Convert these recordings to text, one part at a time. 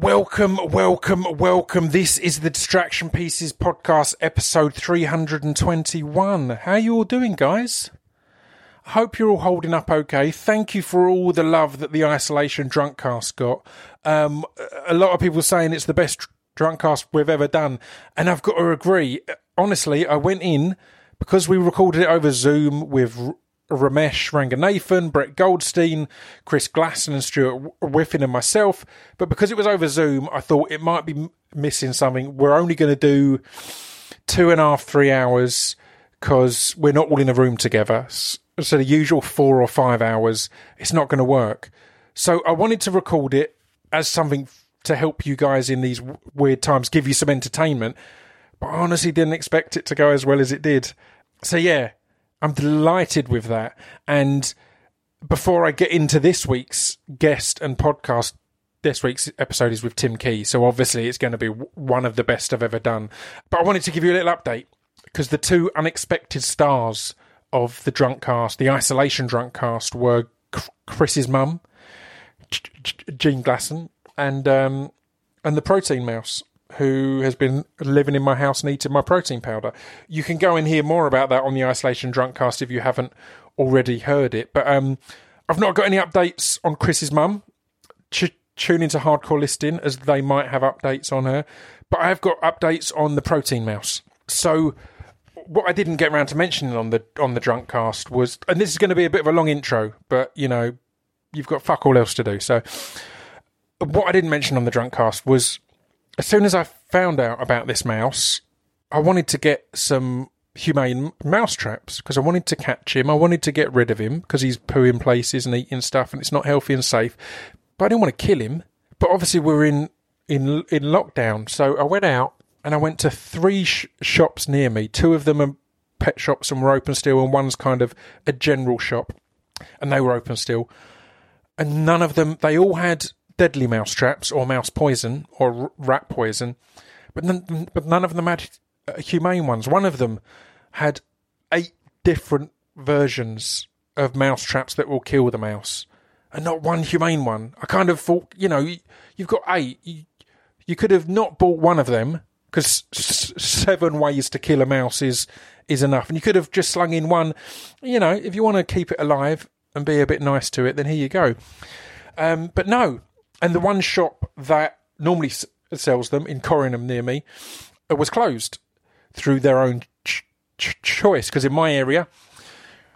Welcome, welcome, welcome. This is the Distraction Pieces podcast, episode 321. How you all doing, guys? I hope you're all holding up okay. Thank you for all the love that the Isolation Drunk Cast got. Um, a lot of people saying it's the best drunk cast we've ever done, and I've got to agree. Honestly, I went in because we recorded it over Zoom with Romesh Ranganathan, Brett Goldstein, Chris Glasson, and Stuart Whiffen, and myself. But because it was over Zoom, I thought it might be missing something. We're only going to do two and a half, three hours because we're not all in a room together. So the usual four or five hours, it's not going to work. So I wanted to record it as something to help you guys in these weird times, give you some entertainment. But I honestly didn't expect it to go as well as it did. So yeah, I'm delighted with that. And before I get into this week's guest and podcast, this week's episode is with Tim Key. So obviously it's going to be one of the best I've ever done. But I wanted to give you a little update because the two unexpected stars of the drunk cast, the isolation drunk cast, were Chris's mum, Jean Glasson, and um, and the protein mouse who has been living in my house and eating my protein powder. You can go and hear more about that on the Isolation Drunk cast if you haven't already heard it. But um, I've not got any updates on Chris's mum. Ch- tune into Hardcore Listing as they might have updates on her. But I have got updates on the protein mouse. So what I didn't get around to mentioning on the on the drunk cast was, and this is going to be a bit of a long intro, but you know, you've got fuck all else to do. So what I didn't mention on the drunk cast was as soon as I found out about this mouse, I wanted to get some humane mouse traps because I wanted to catch him. I wanted to get rid of him because he's pooing places and eating stuff and it's not healthy and safe. But I didn't want to kill him. But obviously we're in in in lockdown, so I went out and I went to three sh- shops near me. Two of them are pet shops and were open still, and one's kind of a general shop, and they were open still. And none of them, they all had deadly mouse traps or mouse poison or rat poison, but none, but none of them had uh, humane ones. One of them had eight different versions of mouse traps that will kill the mouse, and not one humane one. I kind of thought, you know, you've got eight. You, you could have not bought one of them because seven ways to kill a mouse is is enough, and you could have just slung in one. You know, if you want to keep it alive and be a bit nice to it, then here you go. Um, but no, and the one shop that normally sells them in Corringham near me uh, was closed through their own ch- ch- choice. Because in my area,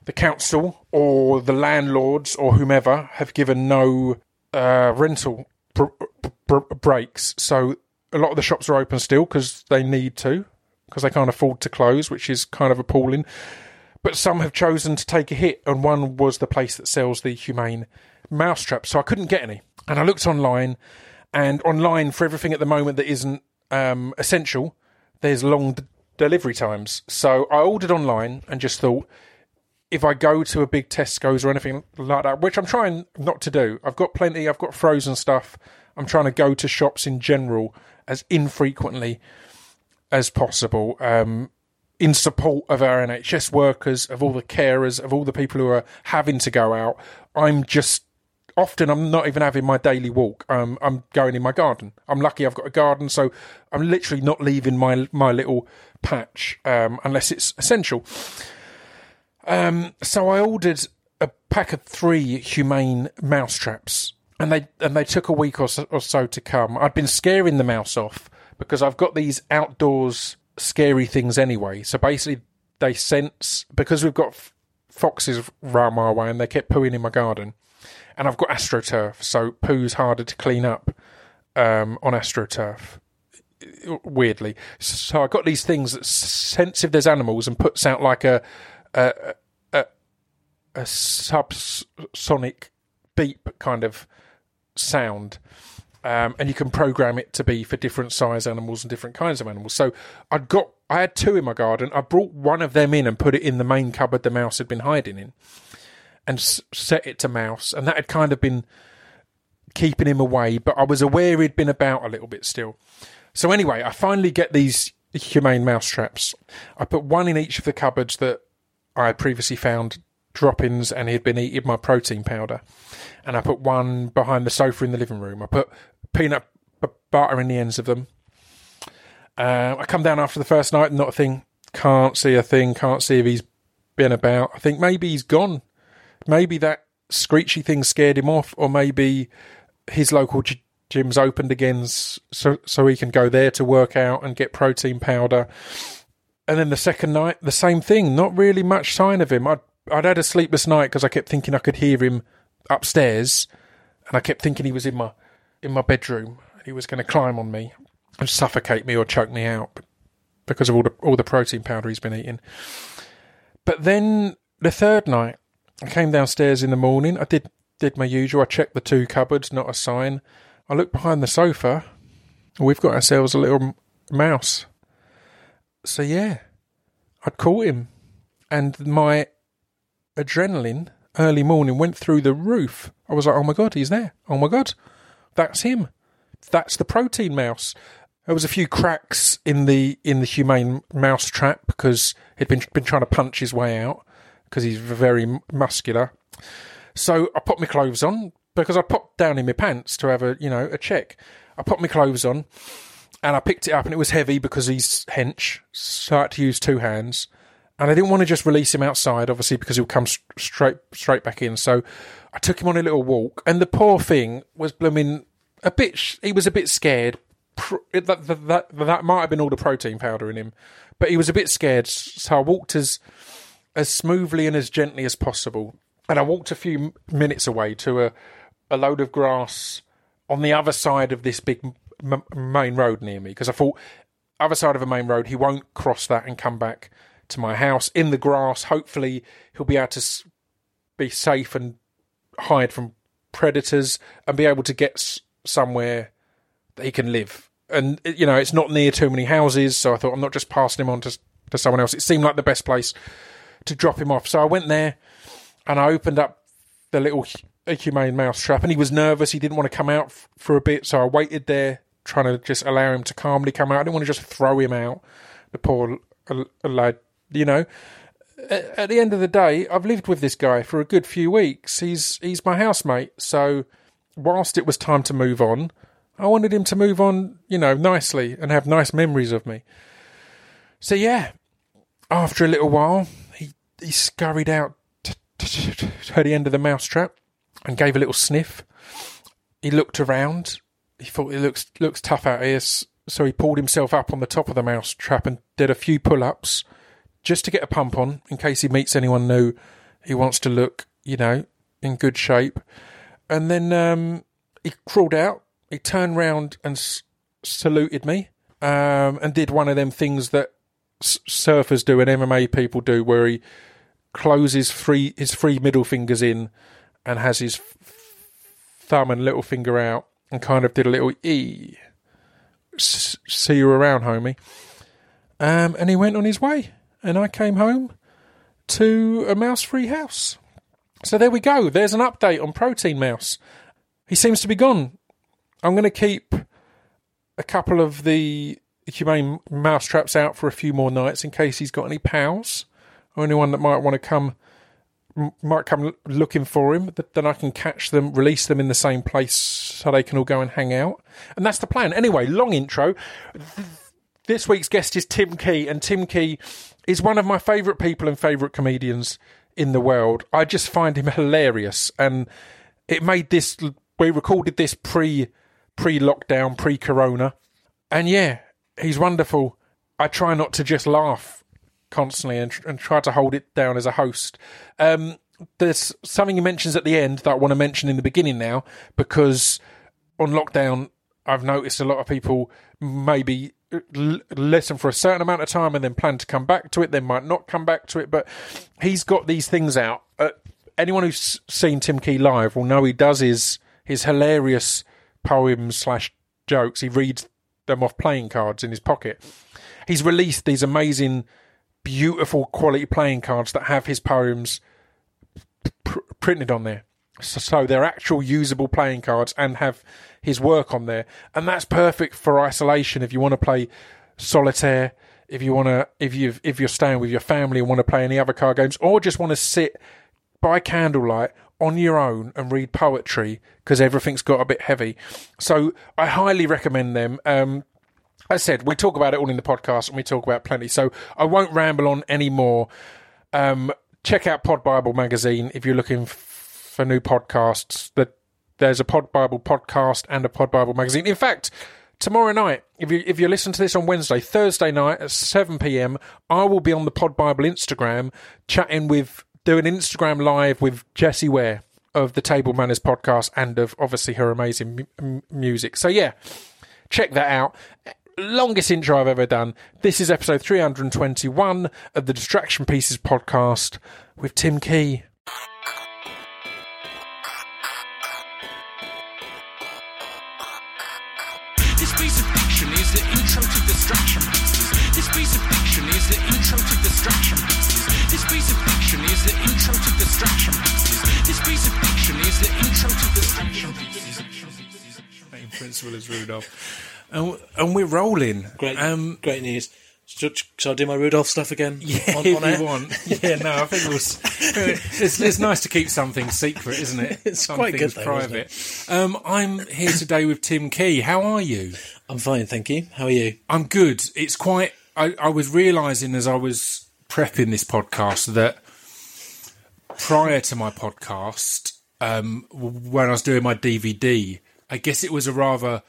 the council or the landlords or whomever have given no uh, rental br- br- breaks. So a lot of the shops are open still because they need to, because they can't afford to close, which is kind of appalling. But some have chosen to take a hit, and one was the place that sells the humane mousetraps. So I couldn't get any. And I looked online, and online for everything at the moment that isn't um, essential, there's long d- delivery times. So I ordered online and just thought, if I go to a big Tesco's or anything like that, which I'm trying not to do, I've got plenty, I've got frozen stuff. I'm trying to go to shops in general as infrequently as possible. Um, in support of our NHS workers, of all the carers, of all the people who are having to go out, I'm just often I'm not even having my daily walk. Um, I'm going in my garden. I'm lucky I've got a garden, so I'm literally not leaving my my little patch um, unless it's essential. Um, so I ordered a pack of three humane mouse traps, and they and they took a week or so, or so to come. I'd been scaring the mouse off because I've got these outdoors scary things anyway. So basically, they sense because we've got foxes round my way, and they kept pooing in my garden and I've got astroturf, so poo's harder to clean up um, on astroturf. Weirdly, so I got these things that sense if there's animals and puts out like a a, a, a subsonic beep kind of sound. Um, and you can program it to be for different size animals and different kinds of animals. So I'd got, I had two in my garden. I brought one of them in and put it in the main cupboard the mouse had been hiding in and s- set it to mouse, and that had kind of been keeping him away. But I was aware he'd been about a little bit still. So anyway, I finally get these humane mouse traps. I put one in each of the cupboards that I had previously found droppings, and he had been eating my protein powder. And I put one behind the sofa in the living room. I put peanut b- in the ends of them. Uh, I come down after the first night, not a thing. Can't see a thing. Can't see if he's been about. I think maybe he's gone. Maybe that screechy thing scared him off, or maybe his local g- gym's opened again, so so he can go there to work out and get protein powder. And then the second night, the same thing. Not really much sign of him. I'd I'd had a sleepless night because I kept thinking I could hear him upstairs, and I kept thinking he was in my in my bedroom. He was going to climb on me and suffocate me or choke me out because of all the all the protein powder he's been eating. But then the third night, I came downstairs in the morning. I did did my usual. I checked the two cupboards, not a sign. I looked behind the sofa. We've got ourselves a little mouse. So yeah, I'd caught him, and my adrenaline early morning went through the roof. I was like, oh my god, he's there. Oh my god, that's him. That's the protein mouse. There was a few cracks in the in the humane mouse trap because he'd been been trying to punch his way out because he's very muscular. So I put my clothes on because I popped down in my pants to have a you know a check. I put my clothes on and I picked it up and it was heavy because he's hench, so I had to use two hands. And I didn't want to just release him outside, obviously, because he'll come straight straight back in. So I took him on a little walk, and the poor thing was blooming a bit. He was a bit scared. That, that, that, that might have been all the protein powder in him, but he was a bit scared. So I walked as as smoothly and as gently as possible, and I walked a few minutes away to a a load of grass on the other side of this big m- main road near me because I thought other side of a main road he won't cross that and come back to my house in the grass. Hopefully he'll be able to be safe and hide from predators and be able to get somewhere that he can live. And uh, you know, it's not near too many houses, so I thought I'm not just passing him on to to someone else. It seemed like the best place to drop him off. So I went there and I opened up the little humane mouse trap, and he was nervous. He didn't want to come out f- for a bit, so I waited there, trying to just allow him to calmly come out. I didn't want to just throw him out. The poor lad, you know. At the end of the day, I've lived with this guy for a good few weeks. He's he's my housemate, so whilst it was time to move on, I wanted him to move on, you know, nicely and have nice memories of me. So yeah, after a little while, he scurried out to the end of the mousetrap and gave a little sniff. He looked around. He thought it looks looks tough out here, so he pulled himself up on the top of the mousetrap and did a few pull-ups just to get a pump on in case he meets anyone new. He wants to look, you know, in good shape. And then um, he crawled out. He turned round and s- saluted me, um, and did one of them things that s- surfers do and MMA people do, where he closes free his three middle fingers in and has his thumb and little finger out, and kind of did a little e. See you around, homie. Um, and he went on his way, and I came home to a mouse-free house. So there we go. There's an update on Protein Mouse. He seems to be gone. I'm going to keep a couple of the humane mouse traps out for a few more nights in case he's got any pals or anyone that might want to come might come looking for him. Then I can catch them, release them in the same place so they can all go and hang out. And that's the plan. Anyway, long intro. This week's guest is Tim Key, and Tim Key is one of my favourite people and favourite comedians in the world. I just find him hilarious, and it made this. We recorded this pre pre lockdown, pre Corona, and yeah, he's wonderful. I try not to just laugh constantly and, and try to hold it down as a host. Um, there's something he mentions at the end that I want to mention in the beginning now because on lockdown, I've noticed a lot of people maybe l- listen for a certain amount of time and then plan to come back to it. They might not come back to it, but he's got these things out. Uh, anyone who's seen Tim Key live will know he does his his hilarious poems slash jokes. He reads them off playing cards in his pocket. He's released these amazing, beautiful quality playing cards that have his poems pr- printed on there. So, so they're actual usable playing cards and have his work on there, and that's perfect for isolation if you want to play solitaire. If you want to, if you if you're staying with your family and want to play any other card games, or just want to sit by candlelight on your own and read poetry because everything's got a bit heavy. So I highly recommend them. Um, as I said, we talk about it all in the podcast and we talk about plenty. So I won't ramble on anymore. Um, check out Pod Bible magazine if you're looking f- for new podcasts. That there's a Pod Bible podcast and a Pod Bible magazine. In fact, tomorrow night, if you if you listen to this on Wednesday, Thursday night at seven pm, I will be on the Pod Bible Instagram chatting with doing Instagram live with Jessie Ware of the Table Manners podcast and of obviously her amazing m- music. So yeah, check that out. Longest intro I've ever done. This is episode 321 of the Distraction Pieces podcast with Tim Key. This piece of fiction is the intro to distraction pieces. This piece of fiction is the intro to distraction pieces. This piece of fiction is the intro to distraction pieces. This piece of fiction is the intro to distraction pieces. Same principle as Rudolph. And, and we're rolling. Great, Um, great news. Should, shall I do my Rudolph stuff again? Yeah, on, if on air? you want. Yeah, no, I think it was. It's, it's nice to keep something secret, isn't it? It's Some quite good though, private. Um, I'm here today with Tim Key. How are you? I'm fine, thank you. How are you? I'm good. It's quite. I, I was realizing as I was prepping this podcast that prior to my podcast, um, when I was doing my DVD, I guess it was a rather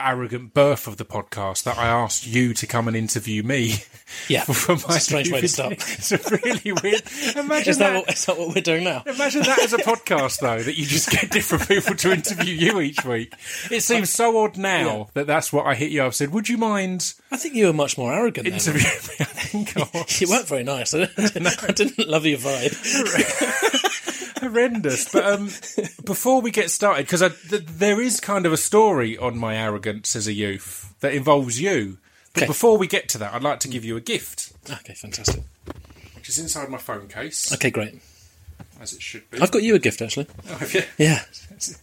arrogant birth of the podcast that I asked you to come and interview me. Yeah, for my it's a strange way to start. It's a really weird. Imagine Is that, that. what, is that what we're doing now? Imagine that as a podcast, though, that you just get different people to interview you each week. It seems so odd now Yeah. that that's what I hit you up. Said, would you mind I think you were much more arrogant then. interviewing me? I think. You weren't very nice. I didn't, I didn't love your vibe. Horrendous. But um, before we get started, because th- there is kind of a story on my arrogance as a youth that involves you. But Okay. before we get to that, I'd like to give you a gift, Okay, fantastic. which is inside my phone case, Okay, great. as it should be. I've got you a gift actually. Oh, have you? Yeah,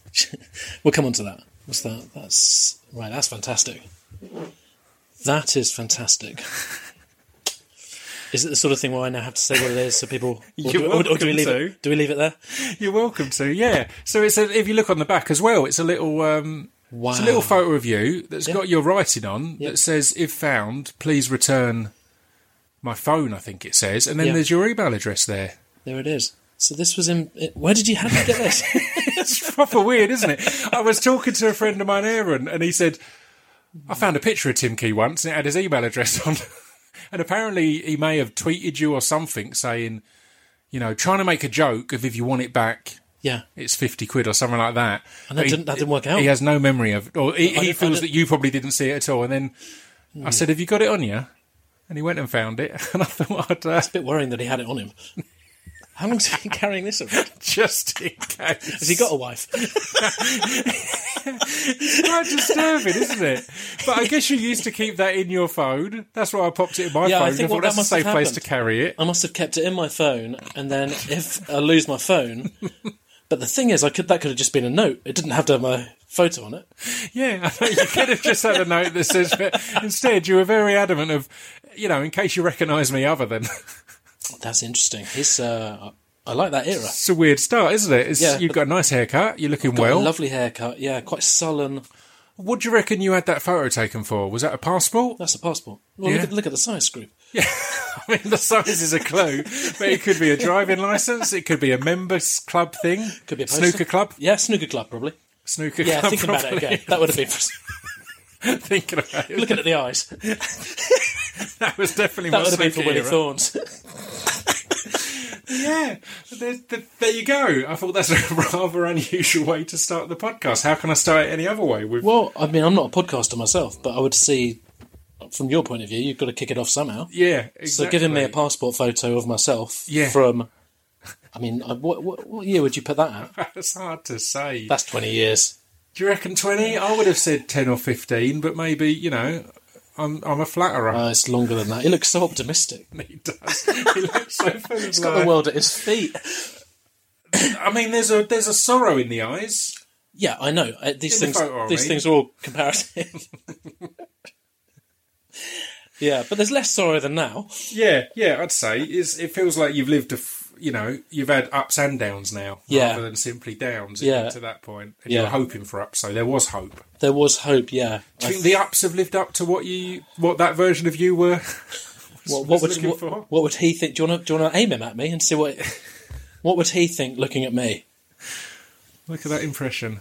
we'll come on to that. What's that? That's right. That's fantastic. That is fantastic. Is it the sort of thing where I now have to say what it is so people, or, do, or, or do we leave to. it? Do we leave it there? You're welcome to. Yeah. So it's a, if you look on the back as well, it's a little um, Wow. it's a little photo of you that's Yeah. got your writing on Yeah. that says, "If found, please return my phone." I think it says, and then Yeah. there's your email address there. There it is. So this was in. Where did you have to get this? It's proper weird, isn't it? I was talking to a friend of mine, Aaron, and he said, "I found a picture of Tim Key once, and it had his email address on." And apparently, he may have tweeted you or something saying, you know, trying to make a joke of if you want it back. yeah. it's 50 quid or something like that. And that he- didn't- that didn't work out? He has no memory of or he, he feels that you probably didn't see it at all. And then I said, Have you got it on you? And he went and found it. And I thought, uh, It's a bit worrying that he had it on him. How long's he been carrying this around? just in case. Has he got a wife? It's quite disturbing, isn't it? But I guess you used to keep that in your phone. That's why I popped it in my Yeah, I phone. think thought what that that's a safe place to carry it. I must have kept it in my phone, and then if I lose my phone, but the thing is, I could that could have just been a note. It didn't have to have my photo on it. Yeah, you could have just had a note that says, but instead you were very adamant of, you know, in case you recognise me other than. That's interesting. He's. Uh, I like that era. It's a weird start, isn't it? It's, Yeah, you've got a nice haircut. You're looking well. a lovely haircut. Yeah, quite sullen. What do you reckon you had that photo taken for? Was that a passport? That's a passport. Well, Yeah. look, at, look at the size group. Yeah, I mean the size is a clue, but it could be a driving license. It could be a members club thing. Could be a poster. snooker club. Yeah, snooker club probably. Snooker Yeah, club. thinking about it again. That would have been. thinking about it. looking at the eyes. that was definitely That would have been for Willie. Thorne's. Yeah, there, there, there you go. I thought that's a rather unusual way to start the podcast. How can I start it any other way? With well, I mean, I'm not a podcaster myself, but I would see, from your point of view, you've got to kick it off somehow. yeah, exactly. So giving me a passport photo of myself Yeah. from, I mean, what, what, what year would you put that at? That's hard to say. That's 20 years. Do you reckon twenty? I would have said ten or fifteen, but maybe you know, I'm I'm a flatterer. Uh, it's longer than that. He looks so optimistic. he does. He looks so full of He's got the world at his feet. I mean, there's a there's a sorrow in the eyes. Yeah, I know. Uh, these In the things, photo, I these mean. things are all comparative. yeah, but there's less sorrow than now. Yeah, yeah, I'd say it feels like you've lived a, you know, you've had ups and downs now, Yeah. rather than simply downs. Yeah. to that point, and Yeah. you're hoping for ups. So there was hope. There was hope, yeah. Do I you think the ups have lived up to what you, what that version of you were? What, what would what, what would he think? Do you want to do you want to aim him at me and see what what would he think looking at me? Look at that impression.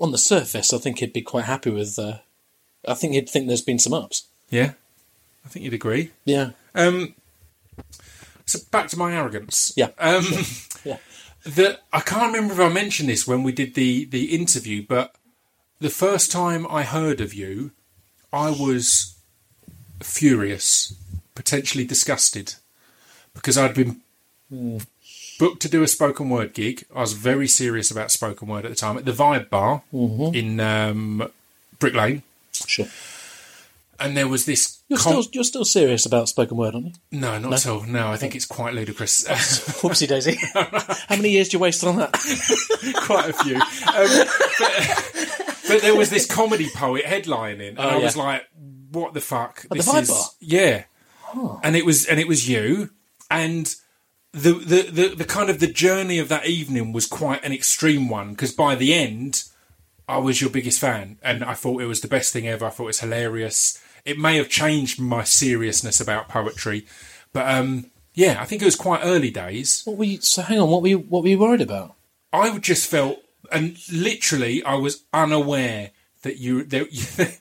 On the surface, I think he'd be quite happy with. Uh, I think he'd think there's been some ups. Yeah, I think you'd agree. Yeah, Um, so back to my arrogance. Yeah, Um, yeah. the I can't remember if I mentioned this when we did the the interview, but the first time I heard of you, I was furious, potentially disgusted, because I'd been booked to do a spoken word gig. I was very serious about spoken word at the time at the Vibe Bar in um, Brick Lane, Sure. And there was this. You're com- still you're still serious about spoken word, aren't you? no, not at all. No, I think it's quite ludicrous. Whoopsie daisy. How many years do you waste on that? quite a few. Um, but, but there was this comedy poet headlining, and I Oh, yeah. was like, "What the fuck?" the This Vibe is Bar? yeah." And it was, and it was you, and the, the the the kind of the journey of that evening was quite an extreme one because by the end, I was your biggest fan, and I thought it was the best thing ever. I thought it was hilarious. It may have changed my seriousness about poetry, but um, yeah, I think it was quite early days. What were you? So hang on. What were you? What were you worried about? I just felt, and literally, I was unaware that you. That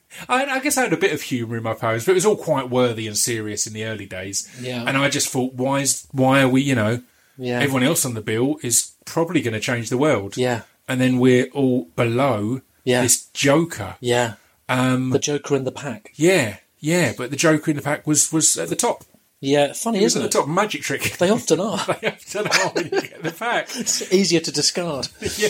I, I guess I had a bit of humour in my poems, but it was all quite worthy and serious in the early days. Yeah. And I just thought, why is why are we? You know, Yeah. everyone else on the bill is probably going to change the world. Yeah. And then we're all below Yeah. this Joker. Yeah. Um, The Joker in the pack. yeah, yeah, but the Joker in the pack was was at the top. Yeah. Funny, He isn't at it? the top. Magic trick. They often are. I don't know when you get the pack. It's easier to discard. yeah,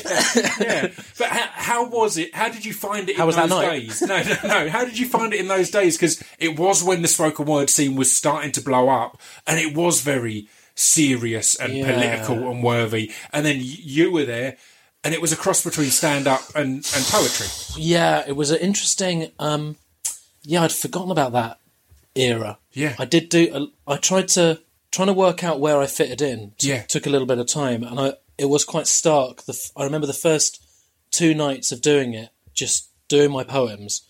yeah. But how, how was it? How did you find it How in was that night? days? No, no, no. How did you find it in those days? Because it was when the spoken word scene was starting to blow up, and it was very serious and Yeah. political and worthy. And then you were there, and it was a cross between stand up and, and poetry. Yeah, it was an interesting. Um, yeah, I'd forgotten about that era. Yeah. I did do. I tried to trying to work out where I fitted in. t- Yeah. took a little bit of time, and I it was quite stark. The f- I remember the first two nights of doing it, just doing my poems.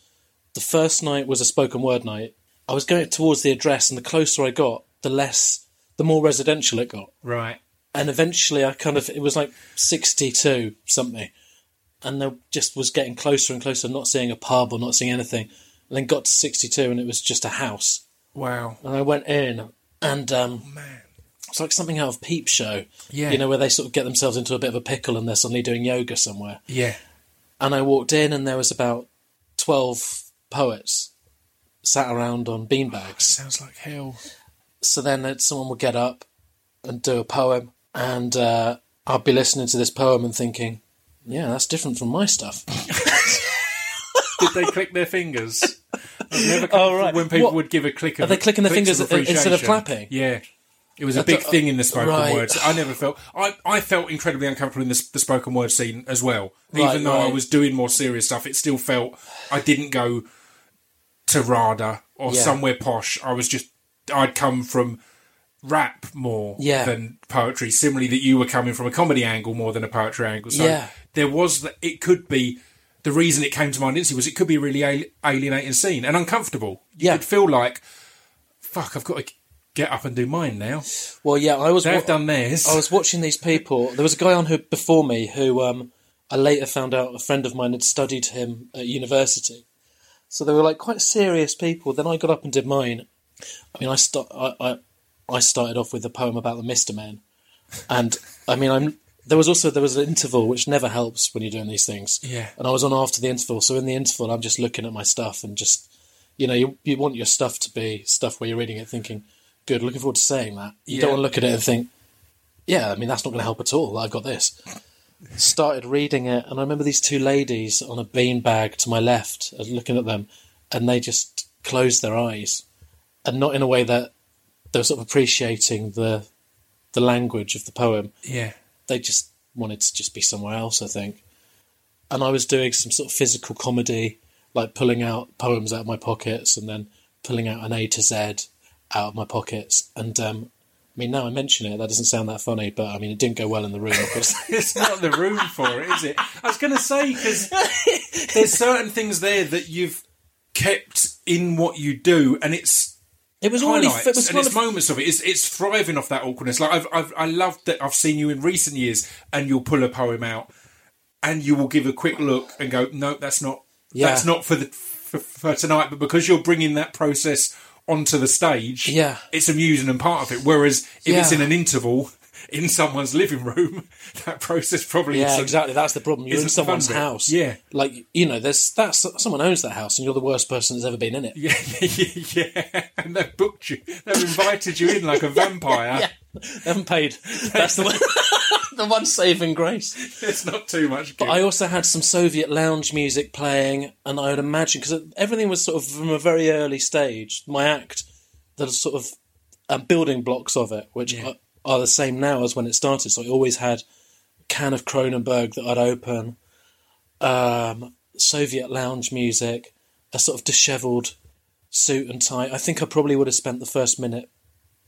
The first night was a spoken word night. I was going towards the address, and the closer I got, the less, the more residential it got Right. And eventually I kind of it was like sixty two something, and there just was getting closer and closer, not seeing a pub or not seeing anything, and then got to sixty two and it was just a house, Wow. and I went in and um, Man. it's like something out of Peep Show, Yeah. you know, where they sort of get themselves into a bit of a pickle and they're suddenly doing yoga somewhere, Yeah. and I walked in and there was about twelve poets sat around on beanbags. Sounds like hell. so then someone would get up and do a poem, and uh, I'd be listening to this poem and thinking, "Yeah, that's different from my stuff." Did they click their fingers? I've never come Oh, right. when people What- would give a click of Are they clicking their fingers of instead of clapping? Yeah. It was a big thing in the spoken right. words. I never felt. I, I felt incredibly uncomfortable in the, the spoken word scene as well. Right, Even though I was doing more serious stuff, it still felt I didn't go to RADA or Yeah. somewhere posh. I was just I'd come from rap more Yeah. than poetry. Similarly, that you were coming from a comedy angle more than a poetry angle. So Yeah. there was that. It could be. The reason it came to mind instantly was it could be a really alienating scene and uncomfortable. You Yeah. could feel like, fuck, I've got to get up and do mine now. Well, yeah, I was. They've wa- done theirs. I was watching these people. There was a guy on who before me who um, I later found out a friend of mine had studied him at university. So they were like quite serious people. Then I got up and did mine. I mean, I start. I, I I started off with a poem about the Mister Man, and I mean, I'm. There was also there was an interval which never helps when you're doing these things. Yeah. And I was on after the interval, so in the interval, I'm just looking at my stuff and just, you know, you you want your stuff to be stuff where you're reading it thinking, good, looking forward to saying that. You Yeah. don't want to look at it and think, yeah, I mean, that's not going to help at all. I've got this. Started reading it, and I remember these two ladies on a beanbag to my left, uh, looking at them, and they just closed their eyes, and not in a way that they were sort of appreciating the the language of the poem. yeah. They just wanted to just be somewhere else, I think. And I was doing some sort of physical comedy, like pulling out poems out of my pockets and then pulling out an A to Z out of my pockets. And um, mean, now I mention it, that doesn't sound that funny, but I mean, it didn't go well in the room. Because it's not the room for it, is it? I was going to say because there's certain things there that you've kept in what you do, and it's it was it was and it's of, moments of it. It's it's thriving off that awkwardness. Like I've, I've I love that I've seen you in recent years, and you'll pull a poem out, and you will give a quick look and go, no, that's not Yeah. that's not for the for, for tonight. But because you're bringing that process onto the stage, Yeah. it's amusing and part of it. Whereas if it's in an interval in someone's living room, that process probably yeah, exactly. That's the problem. You're in someone's fun bit. house. Yeah. like you know, there's that's someone owns that house, and you're the worst person that's ever been in it. Yeah, yeah, and they've booked you. They've invited you in like a vampire. Yeah. They haven't paid. That's the one, the one saving grace. It's not too much. But I also had some Soviet lounge music playing, and I would imagine because everything was sort of from a very early stage. My act, the sort of um, building blocks of it, which Yeah. Are, the same now as when it started. So I always had a can of Kronenbourg that I'd open, um, Soviet lounge music, a sort of dishevelled suit and tie. I think I probably would have spent the first minute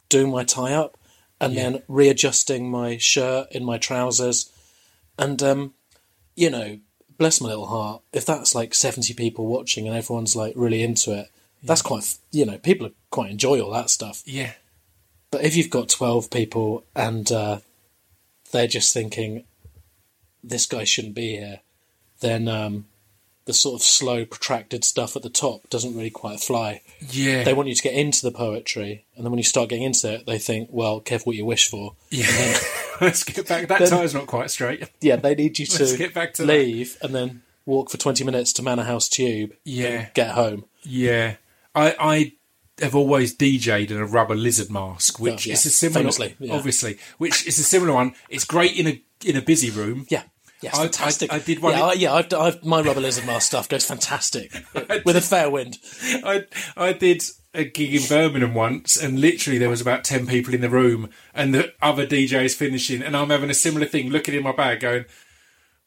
doing my tie up and then readjusting my shirt in my trousers. And, um, you know, bless my little heart, if that's like 70 people watching and everyone's like really into it, that's quite, you know, people quite enjoy all that stuff. yeah, But if you've got 12 people and uh, they're just thinking, this guy shouldn't be here, then um, the sort of slow, protracted stuff at the top doesn't really quite fly. yeah, They want you to get into the poetry, and then when you start getting into it, they think, well, careful what you wish for. yeah. Let's get back. That Then- tie's not quite straight. Yeah, they need you to get back to that. leave and then walk for 20 minutes to Manor House Tube Yeah. and get home. Yeah, I, I have always DJ'd in a rubber lizard mask, which Oh, yeah. is a similar, yeah. obviously, which is a similar one. It's great in a in a busy room. Yeah. Yeah, I- I- fantastic. I did one Yeah, in- I, yeah I've, I've, my rubber lizard mask stuff goes fantastic with a fair wind. I I did a gig in Birmingham once, and literally there was about ten people in the room, and the other DJs finishing, and I'm having a similar thing, looking in my bag, going,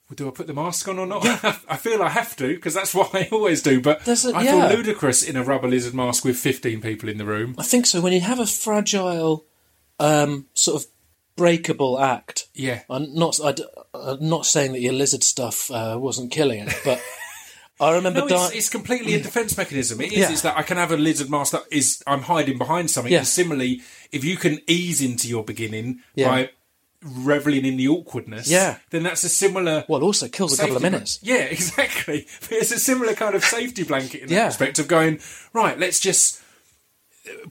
well, "Do I put the mask on or not?" Yeah. I feel I have to because that's what I always do. But a- I yeah. feel ludicrous in a rubber lizard mask with 15 people in the room. I think so. When you have a fragile, um, sort of breakable act, Yeah, I'm not. I, am not saying that your lizard stuff uh, wasn't killing it, but I remember. No, di- it's, it's completely a defence mechanism. It is. Yeah. It's that I can have a lizard mask that is I'm hiding behind something. Yeah. And similarly, if you can ease into your beginning Yeah. by reveling in the awkwardness, Yeah. then that's a similar. well, also kills a couple of minutes. blan- Yeah, exactly. But it's a similar kind of safety blanket in that Yeah. respect of going right. Let's just.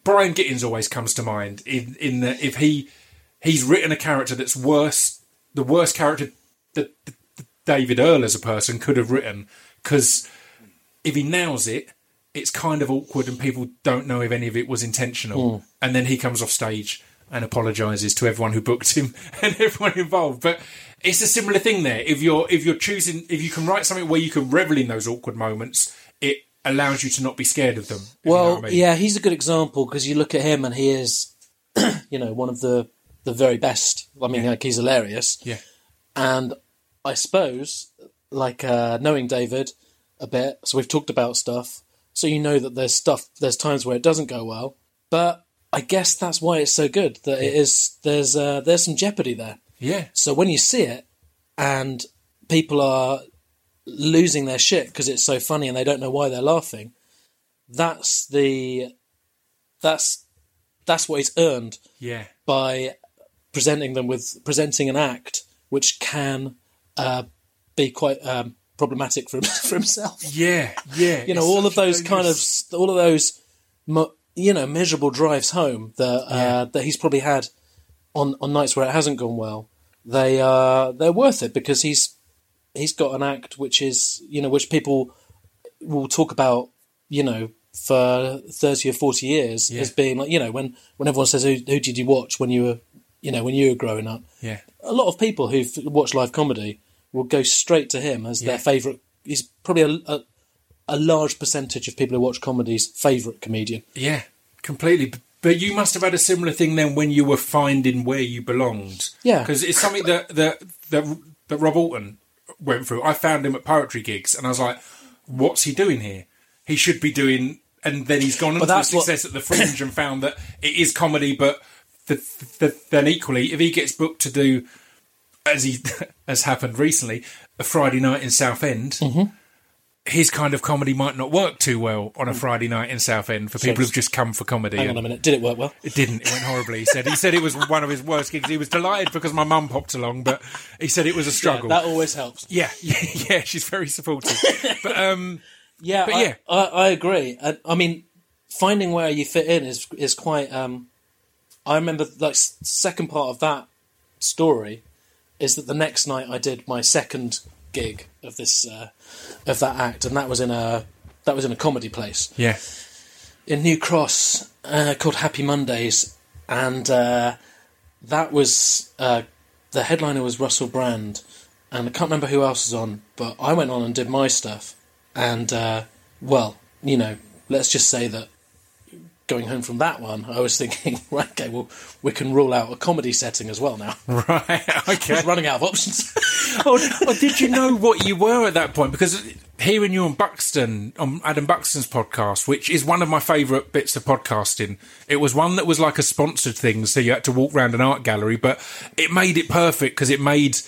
Brian Gittins always comes to mind in in that if he he's written a character that's worse, the worst character that, that David Earl as a person could have written because if he nails it, it's kind of awkward and people don't know if any of it was intentional. Hmm. And then he comes off stage and apologizes to everyone who booked him and everyone involved. But it's a similar thing there. If you're if you're choosing if you can write something where you can revel in those awkward moments, it allows you to not be scared of them. if you know Well, I mean. yeah, he's a good example because you look at him and he is, you know, one of the the very best. I mean, like he's hilarious. Yeah. And I suppose, like uh, knowing David a bit, so we've talked about stuff. So you know that there's stuff, there's times where it doesn't go well. But I guess that's why it's so good that it is. There's uh, there's some jeopardy there. Yeah. So when you see it and people are losing their shit because it's so funny and they don't know why they're laughing, that's the that's that's what he's earned Yeah. by presenting them with presenting an act which can uh, be quite um, problematic for for himself. Yeah. Yeah. You know, all of those kind of all of those mo- you know measurable drives home that uh, that he's probably had on on nights where it hasn't gone well. They uh they're worth it because he's he's got an act which is you know which people will talk about you know for 30 or 40 years Yeah. as being like you know when when everyone says who, who did you watch when you were you know when you were growing up Yeah. a lot of people who've watched live comedy will go straight to him as Yeah. their favourite. He's probably a, a, a large percentage of people who watch comedies' favourite comedian. Yeah, completely. But you must have had a similar thing then when you were finding where you belonged. Yeah. because it's something that that that that Rob Auton went through. I found him at poetry gigs, and I was like, "What's he doing here? He should be doing." And then he's gone on to that's what- success at the Fringe and found that it is comedy, but th- th- then equally, if he gets booked to do, as he has happened recently, a Friday night in Southend, Mm-hmm. His kind of comedy might not work too well on a Friday night in Southend for people who've just come for comedy. Hang on a minute. Did it work well? it didn't. It went horribly. He said. He said it was one of his worst gigs. He was delighted because my mum popped along, but he said it was a struggle. Yeah, that always helps. Yeah, yeah, yeah. She's very supportive. But um, Yeah, But I, yeah. I, I agree. I, I mean, finding where you fit in is is quite. Um, I remember like second part of that story is that the next night I did my second gig of this uh, of that act, and that was in a that was in a comedy place. Yeah, in New Cross uh, called Happy Mondays, and uh, that was uh, the headliner was Russell Brand, and I can't remember who else was on, but I went on and did my stuff, and uh, well, you know, let's just say that going home from that one, I was thinking, right, okay, well, we can rule out a comedy setting as well now. right. Okay. Running out of options. oh, oh, did you know what you were at that point? Because hearing you on Buxton, on Adam Buxton's podcast, which is one of my favourite bits of podcasting, it was one that was like a sponsored thing, so you had to walk around an art gallery, but it made it perfect because it made.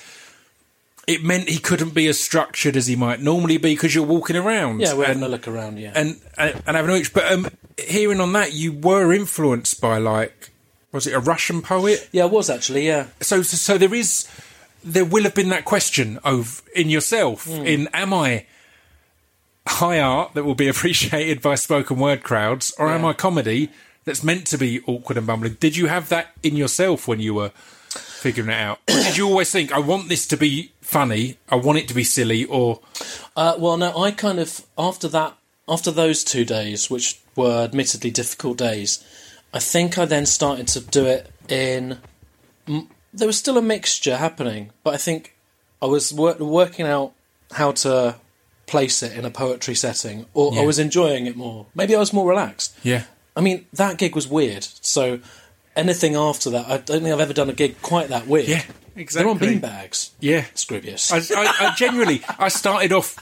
It meant he couldn't be as structured as he might normally be because you're walking around. yeah, we're and, having a look around. Yeah, and and, and having a look. But um, hearing on that, you were influenced by like, was it a Russian poet? yeah, it was actually. Yeah, so so, so there is there will have been that question of in yourself Hmm. in am i high art that will be appreciated by spoken word crowds or am i comedy that's meant to be awkward and bumbling did you have that in yourself when you were figuring it out did you always think i want this to be funny i want it to be silly or Uh, well, no, I kind of after that, after those two days, which were admittedly difficult days, I think I then started to do it in. m- There was still a mixture happening, but I think I was wor- working out how to place it in a poetry setting, or I was enjoying it more. Maybe I was more relaxed. yeah I mean, that gig was weird. So anything after that, I don't think I've ever done a gig quite that weird. yeah They're on beanbags. yeah Scribius. I, I, I genuinely, I started off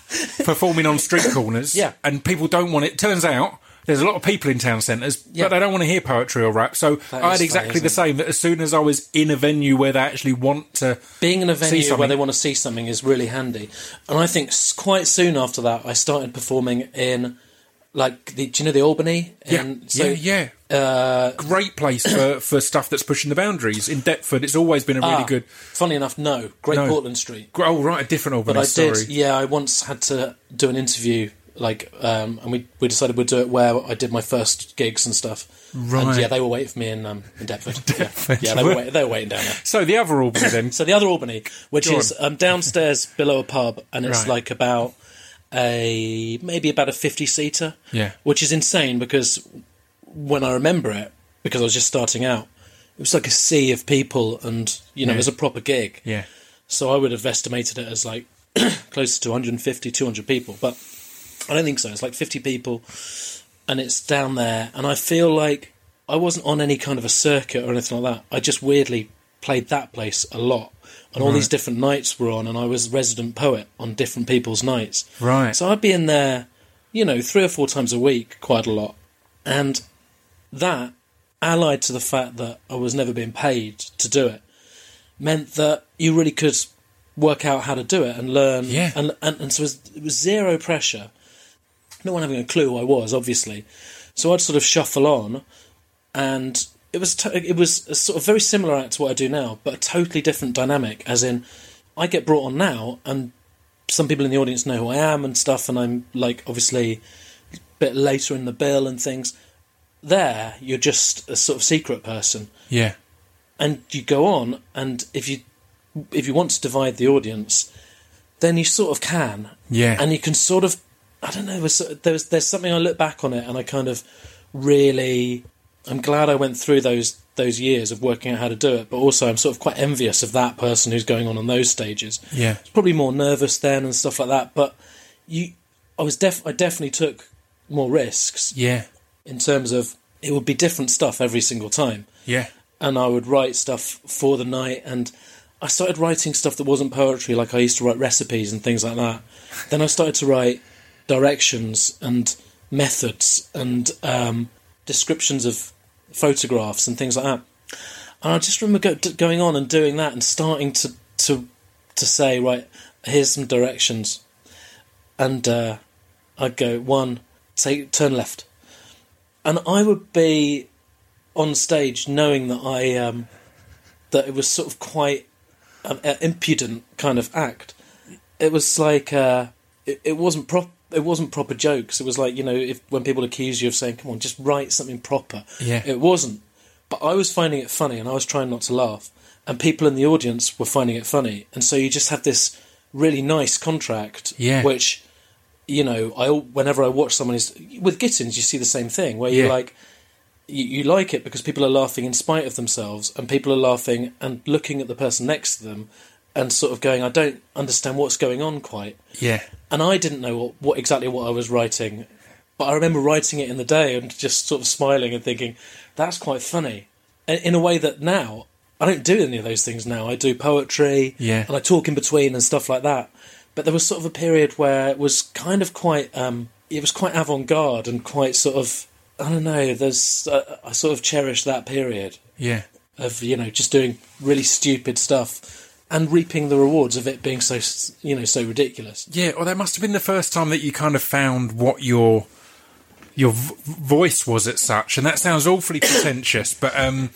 performing on street corners, Yeah. and people don't want it. Turns out there's a lot of people in town centres, Yeah. but they don't want to hear poetry or rap. So That I is had exactly funny, the isn't same. That as soon as I was in a venue where they actually want to, being in a venue where something. they want to see something is really handy. And I think s- quite soon after that, I started performing in, like, the, do you know the Albany? yeah, And so, yeah, yeah, Uh, great place for for stuff that's pushing the boundaries. In Deptford, it's always been a really ah, good. Funny enough, no, Great No. Portland Street. Oh right, a different But Albany I story. did, yeah. I once had to do an interview, like, um, and we we decided we'd do it where I did my first gigs and stuff. And Right. yeah, they were waiting for me in um, in Deptford. Deptford. Yeah, yeah they were wait- they were waiting down there. So the other Albany then. So the other Albany, which Go is um, downstairs below a pub, and it's Right. like about a maybe about a fifty seater. Yeah. which is insane because when I remember it, because I was just starting out, it was like a sea of people, and you know, Yeah. it was a proper gig. yeah, So I would have estimated it as like close to 150, 200 people, but I don't think so. It's like 50 people, and it's down there, and I feel like I wasn't on any kind of a circuit or anything like that. I just weirdly played that place a lot, and all these different nights were on, and I was resident poet on different people's nights. right. So I'd be in there, you know, three or four times a week, quite a lot. And that, allied to the fact that I was never being paid to do it, meant that you really could work out how to do it and learn. Yeah. And, and, and so it was, it was zero pressure. No one having a clue who I was, obviously. So I'd sort of shuffle on, and it was to- it was a sort of very similar act to what I do now, but a totally different dynamic. As in, I get brought on now, and some people in the audience know who I am and stuff, and I'm like obviously a bit later in the bill and things. There, you're just a sort of secret person, yeah, and you go on, and if you if you want to divide the audience, then you sort of can, yeah, and you can sort of I don't know. There's there's, there's something I look back on it, and I kind of really I'm glad I went through those those years of working out how to do it, but also I'm sort of quite envious of that person who's going on on those stages yeah, It's probably more nervous then and stuff like that. But you, I was def, I definitely took more risks yeah, in terms of it would be different stuff every single time, yeah. and I would write stuff for the night. And I started writing stuff that wasn't poetry, like I used to write recipes and things like that. then I started to write directions and methods and um, descriptions of photographs and things like that. And I just remember go, going on and doing that and starting to to to say, right, here's some directions, and uh, I'd go one, take turn left, and I would be on stage knowing that I um, that it was sort of quite an, an impudent kind of act. It was like uh, it, it wasn't prop. It wasn't proper jokes. It was like you know, if when people accuse you of saying, "Come on, just write something proper," Yeah. it wasn't. But I was finding it funny, and I was trying not to laugh, and people in the audience were finding it funny, and so you just have this really nice contract, Yeah. which you know, I whenever I watch someone is with Gittins, you see the same thing where you're Yeah. like, you, you like it because people are laughing in spite of themselves, and people are laughing and looking at the person next to them, and sort of going, I don't understand what's going on quite, Yeah. and I didn't know what, what exactly what I was writing, but I remember writing it in the day and just sort of smiling and thinking, that's quite funny, in, in a way that now. I don't do any of those things now. I do poetry, Yeah. and I talk in between and stuff like that. But there was sort of a period where it was kind of quite, um, it was quite avant-garde and quite sort of, I don't know. There's, uh, I sort of cherish that period Yeah. of you know just doing really stupid stuff and reaping the rewards of it being so you know so ridiculous. Yeah, well, that must have been the first time that you kind of found what your your v- voice was at such, and that sounds awfully pretentious. But um,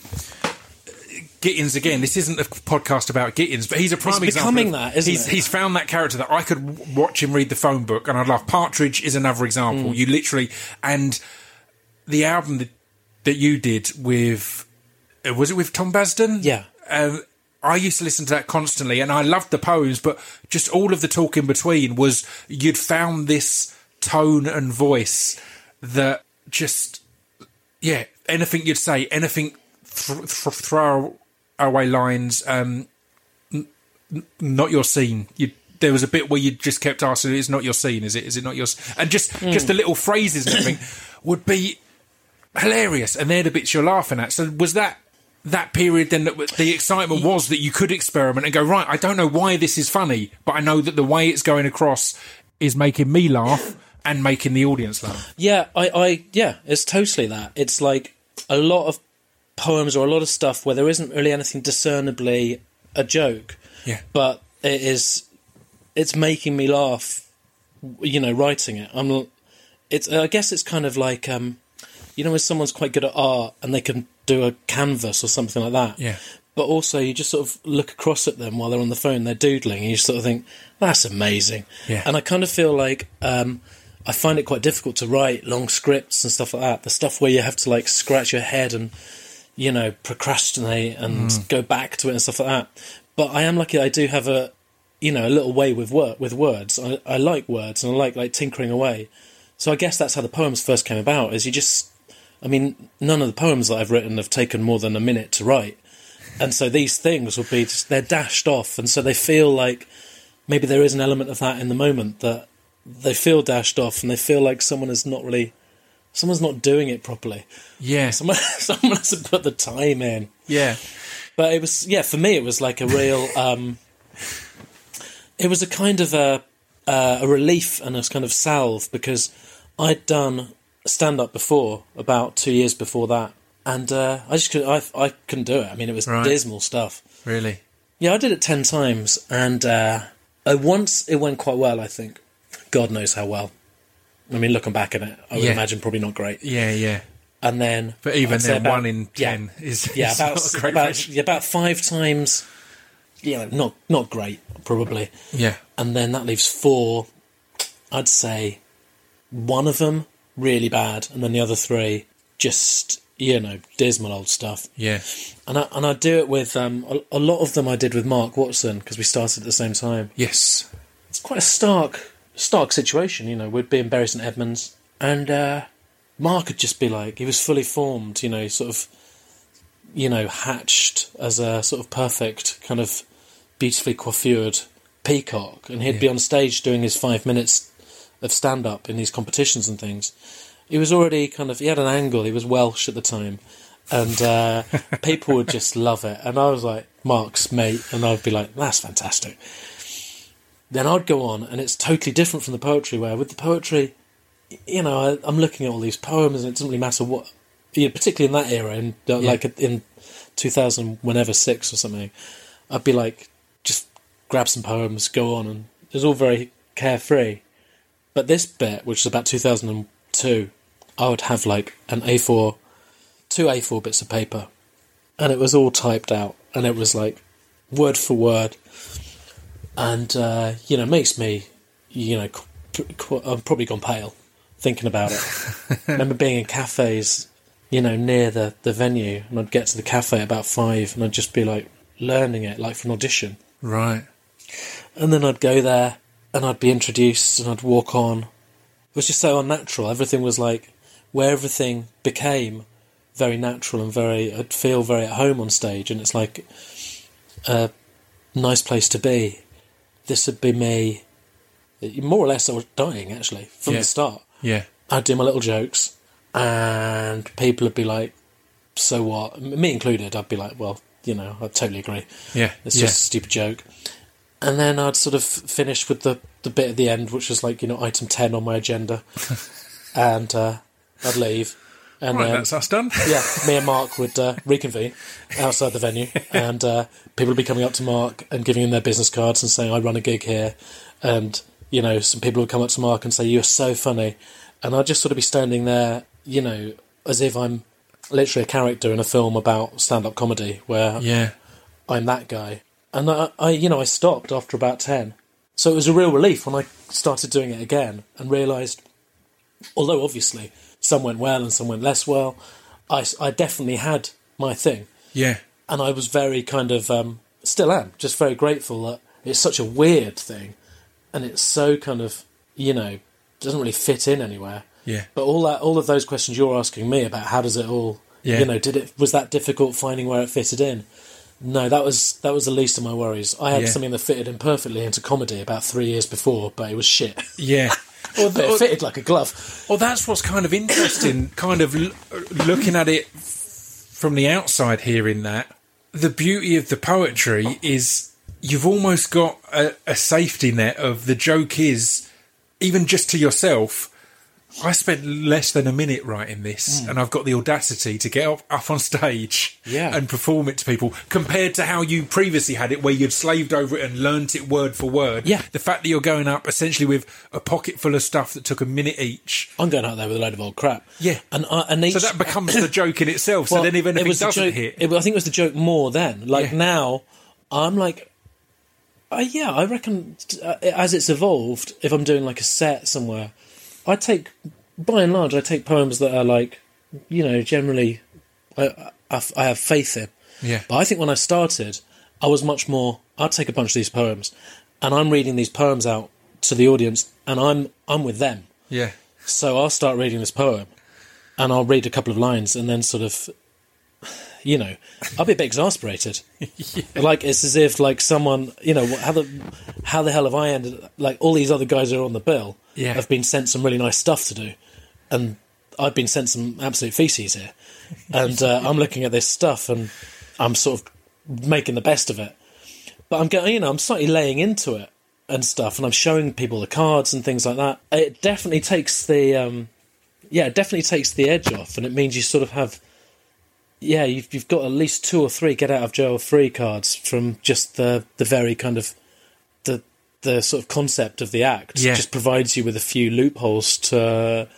Gittins again, this isn't a podcast about Gittins, but he's a prime It's example. becoming of- that, isn't he's, it? He's found that character that I could w- watch him read the phone book, and I'd laugh. Partridge is another Mm. example. You literally and the album that that you did with uh, was it with Tom Basden? Yeah. Um, I used to listen to that constantly, and I loved the poems, but just all of the talk in between was you'd found this tone and voice that just, yeah, anything you'd say, anything, th- th- throw away lines, um, n- n- not your scene. You, there was a bit where you just kept asking, "It's not your scene, is it? Is it not yours?" And just, just the little phrases and everything would be hilarious, and they're the bits you're laughing at. So was that that period then that the excitement was that you could experiment and go right? I don't know why this is funny, but I know that the way it's going across is making me laugh and making the audience laugh. Yeah, I, I yeah, it's totally that. It's like a lot of poems or a lot of stuff where there isn't really anything discernibly a joke, Yeah, but it is it's making me laugh you know writing it i'm it's i guess it's kind of like um you know when someone's quite good at art and they can do a canvas or something like that Yeah. but also you just sort of look across at them while they're on the phone they're doodling and you sort of think that's amazing Yeah. and i kind of feel like um i find it quite difficult to write long scripts and stuff like that the stuff where you have to like scratch your head and you know procrastinate and Mm. go back to it and stuff like that but i am lucky i do have a you know a little way with word with words I, I like words and i like like tinkering away so i guess that's how the poems first came about is you just i mean none of the poems that i've written have taken more than a minute to write. And so these things would be just they're dashed off. And so they feel like maybe there is an element of that in the moment that they feel dashed off and they feel like someone is not really someone's not doing it properly. Yeah, someone someone hasn't put the time in. Yeah, but it was yeah for me it was like a real um it was a kind of a uh, a relief and a kind of salve because I'd done stand up before about two years before that and uh, I just could I I couldn't do it I mean it was Right. dismal stuff really. yeah I did it ten times and uh, I once it went quite well I think God knows how well I mean looking back at it I would Yeah. imagine probably not great Yeah, yeah. and then But even then, about- one in yeah. ten is yeah, is about not a great about, yeah, about five times. Yeah, not not great, probably. yeah, And then that leaves four. I'd say one of them really bad, and then the other three just you know dismal old stuff. yeah, And I and I do it with um, a, a lot of them. I did with Mark Watson because we started at the same time. yes, It's quite a stark stark situation, you know. We'd be in Bury St Edmunds, and uh, Mark would just be like he was fully formed, you know, sort of, you know, hatched as a sort of perfect kind of beautifully coiffured peacock, and he'd be on stage doing his five minutes of stand up in these competitions and things. He was already kind of he had an angle. He was Welsh at the time. And uh, people would just love it, and I was like Mark's mate, and I'd be like, "That's fantastic." then I'd go on, and it's totally different from the poetry. Where with the poetry, you know, I, I'm looking at all these poems, and it doesn't really matter what, you know, particularly in that era, in uh, like in 2000, whenever six or something, I'd be like, just grab some poems, go on, and it was all very carefree. But this bit, which is about 2002, I would have like an A4, two A4 bits of paper, and it was all typed out, and it was like word for word, and uh, you know makes me, you know, qu- qu- I'm probably gone pale thinking about it. remember being in cafes, you know, near the the venue, and I'd get to the cafe about five, and I'd just be like learning it like for an audition. Right. And then I'd go there and I'd be introduced and I'd walk on. It was just so unnatural. Everything was like where everything became very natural and very, I'd feel very at home on stage. And it's like a nice place to be. This would be me. More or less, I was dying actually from Yeah. the start. Yeah. I'd do my little jokes and people would be like, so what? Me included, I'd be like, well, you know, I totally agree. Yeah. It's yeah. just a stupid joke. And then I'd sort of finish with the, the bit at the end, which was like, you know, item 10 on my agenda. and uh, I'd leave. And Right, then, that's us done. yeah, me and Mark would uh, reconvene outside the venue. And uh, people would be coming up to Mark and giving him their business cards and saying, I run a gig here. And, you know, some people would come up to Mark and say, You're so funny. And I'd just sort of be standing there, you know, as if I'm literally a character in a film about stand up comedy where Yeah. I'm that guy. And I, I, you know, I stopped after about 10. So it was a real relief when I started doing it again and realised, although obviously some went well and some went less well, I, I definitely had my thing. Yeah. And I was very kind of, um, still am, just very grateful that it's such a weird thing and it's so kind of, you know, doesn't really fit in anywhere. Yeah. But all that, all of those questions you're asking me about how does it all, Yeah. you know, did it was that difficult finding where it fitted in? No, that was that was the least of my worries. I had Yeah. something that fitted in perfectly into comedy about three years before, but it was shit. Yeah. But it fitted like a glove. Well, that's what's kind of interesting, kind of l- looking at it from the outside here, in that the beauty of the poetry is you've almost got a, a safety net of the joke is, even just to yourself, I spent less than a minute writing this, and I've got the audacity to get up, up on stage Yeah. and perform it to people, compared to how you previously had it, where you'd slaved over it and learnt it word for word. Yeah. The fact that you're going up essentially with a pocket full of stuff that took a minute each. I'm going out there with a load of old crap. Yeah. and I, and each, So that becomes the joke in itself. So then, even if it, was the doesn't joke, hit, it, I think it was the joke more then. Like Yeah. now, I'm like, uh, yeah, I reckon uh, as it's evolved, if I'm doing like a set somewhere, I take by and large, I take poems that are like, you know, generally, I, I, I have faith in. Yeah. But I think when I started, I was much more. I'd take a bunch of these poems, and I'm reading these poems out to the audience, and I'm I'm with them. yeah, So I'll start reading this poem, and I'll read a couple of lines, and then sort of, you know, I'll be a bit exasperated. Like it's as if like someone, you know, how the how the hell have I ended? Like all these other guys who are on the bill Yeah. have been sent some really nice stuff to do, and I've been sent some absolute feces here, and uh, I'm looking at this stuff, and I'm sort of making the best of it. But I'm going, you know, I'm slightly laying into it and stuff, and I'm showing people the cards and things like that. It definitely takes the, um, yeah, it definitely takes the edge off, and it means you sort of have, yeah, you've you've got at least two or three get out of jail free cards from just the the very kind of the the sort of concept of the act. Yeah. just provides you with a few loopholes to,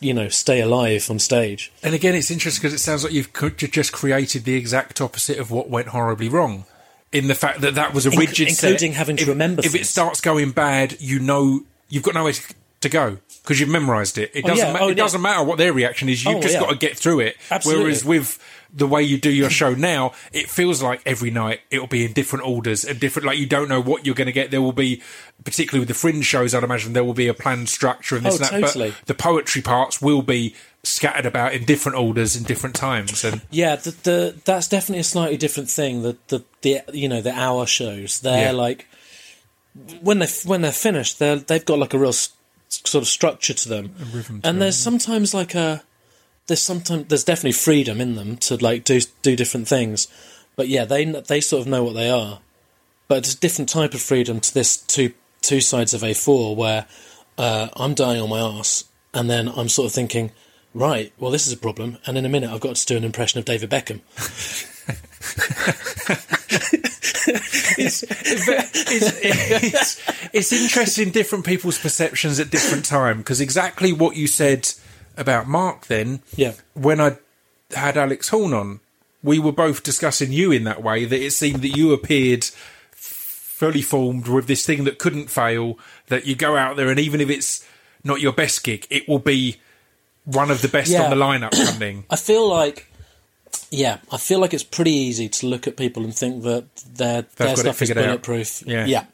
you know, stay alive on stage. and again, it's interesting because it sounds like you've just created the exact opposite of what went horribly wrong. In the fact that that was a rigid, set. including having to if, remember If it starts going bad, you know you've got nowhere to, to go because you've memorised it. It Oh, doesn't. yeah. ma- Oh, it yeah. doesn't matter what their reaction is. You've Oh, just got to get through it. Absolutely. Whereas with the way you do your show now, it feels like every night it'll be in different orders and different. Like you don't know what you're going to get. There will be, particularly with the fringe shows, I'd imagine there will be a planned structure and this Oh, and that. totally. But the poetry parts will be scattered about in different orders in different times. And Yeah, the, the that's definitely a slightly different thing. The the, the you know the hour shows they're Yeah. like when they when they're finished they they've got like a real s- sort of structure to them, rhythm to and there's sometimes like a there's sometimes there's definitely freedom in them to like do do different things, but yeah they they sort of know what they are, but it's a different type of freedom to this two two sides of A4 where uh, I'm dying on my arse and then I'm sort of thinking. Right, well, this is a problem, and in a minute I've got to do an impression of David Beckham, it's, it's, it's, it's interesting different people's perceptions at different time because exactly what you said about Mark then Yeah. when I had Alex Horne on we were both discussing you in that way that it seemed that you appeared fully formed with this thing that couldn't fail that you go out there and even if it's not your best gig it will be one of the best Yeah. on the lineup I feel like, yeah, I feel like it's pretty easy to look at people and think that their their got it stuff is figured out. bulletproof. Yeah. yeah.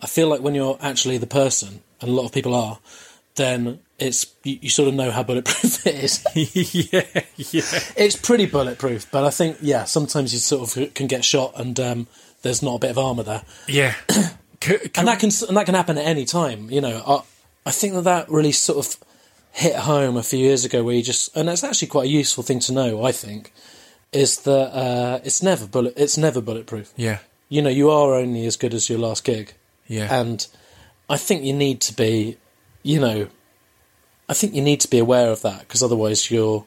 I feel like when you're actually the person, and a lot of people are, then it's you, you sort of know how bulletproof it is. yeah yeah it's pretty bulletproof, but I think yeah, sometimes you sort of can get shot and um, there's not a bit of armor there. yeah C- c- and that can and that can happen at any time. You know, I, I think that that really sort of hit home a few years ago, where you just and it's actually quite a useful thing to know. I think is that uh, it's never bullet it's never bulletproof. yeah You know, you are only as good as your last gig, yeah and I think you need to be, you know, I think you need to be aware of that because otherwise you're.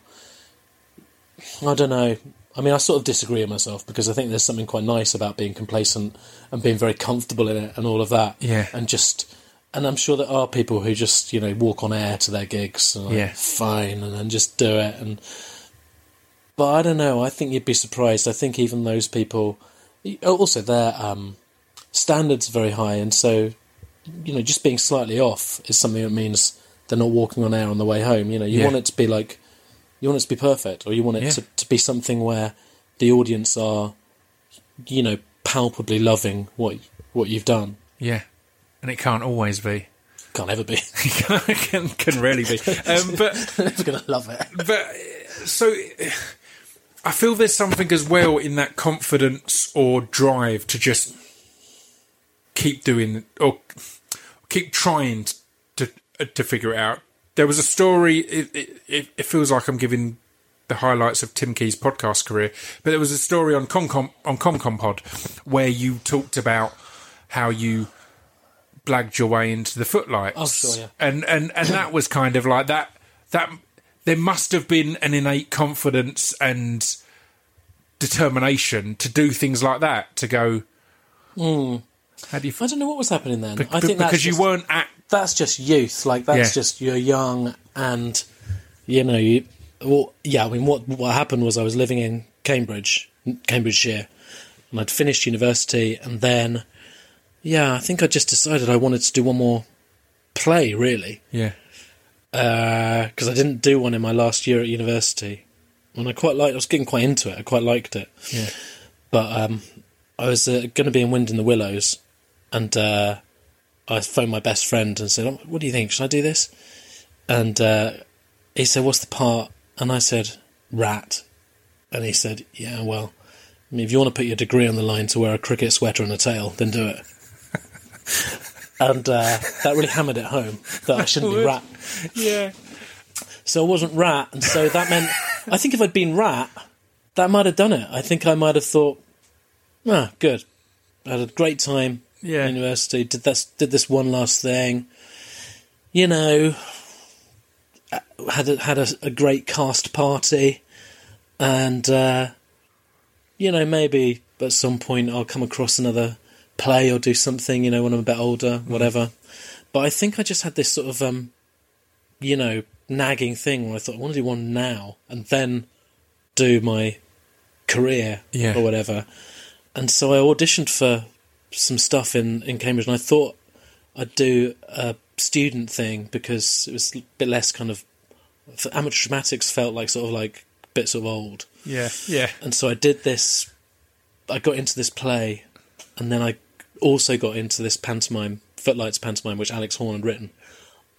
I don't know. I mean, I sort of disagree with myself because I think there's something quite nice about being complacent and being very comfortable in it and all of that. Yeah. And just, and I'm sure there are people who just, you know, walk on air to their gigs and like, Yeah. fine and then just do it. And, but I don't know. I think you'd be surprised. I think even those people, also their um, standards are very high. And so, you know, just being slightly off is something that means they're not walking on air on the way home. You know, you Yeah. want it to be like, you want it to be perfect, or you want it Yeah. to, to be something where the audience are, you know, palpably loving what what you've done. yeah and it can't always be Can't ever be. can, can rarely be um, but Never gonna love it. but so I feel there's something as well in that confidence or drive to just keep doing or keep trying to figure it out. There was a story. It, it, it- feels like I'm giving the highlights of Tim Key's podcast career, but there was a story on Concom on Comcom Pod where you talked about how you blagged your way into the footlights. Oh, sure, yeah. And and and that was kind of like that. That there must have been an innate confidence and determination to do things like that. To go. Hmm. How do you? I don't know what was happening then. Be- I think that's because you just- weren't at that's just youth. Like that's Yeah. just you're young and you know you. Well, yeah. I mean, what what happened was I was living in Cambridge, Cambridgeshire, and I'd finished university, and then yeah, I think I just decided I wanted to do one more play really yeah because I didn't do one in my last year at university, and I quite liked. I was getting quite into it. I quite liked it. yeah But um, I was uh, going to be in Wind in the Willows, and uh, I phoned my best friend and said, "Oh, "What do you think? Should I do this?" And uh, he said, "What's the part?" And I said, "Rat." And he said, "Yeah, well, I mean, if you want to put your degree on the line to wear a cricket sweater and a tail, then do it." and uh, that really hammered it home that I shouldn't be Rat. yeah So I wasn't Rat, and so that meant I think if I'd been Rat, that might have done it. I think I might have thought, ah, good. I had a great time Yeah. university. Did this, did this one last thing. You know, uh, had a, had a, a great cast party, and uh, you know maybe at some point I'll come across another play or do something. You know, when I'm a bit older, whatever. But I think I just had this sort of um, you know, nagging thing where I thought I want to do one now and then do my career Yeah. or whatever. And so I auditioned for some stuff in, in Cambridge and I thought I'd do a student thing because it was a bit less kind of for amateur dramatics felt like sort of like bits of old. yeah yeah And so I did this I got into this play and then I also got into this pantomime, Footlights pantomime, which Alex Horne had written.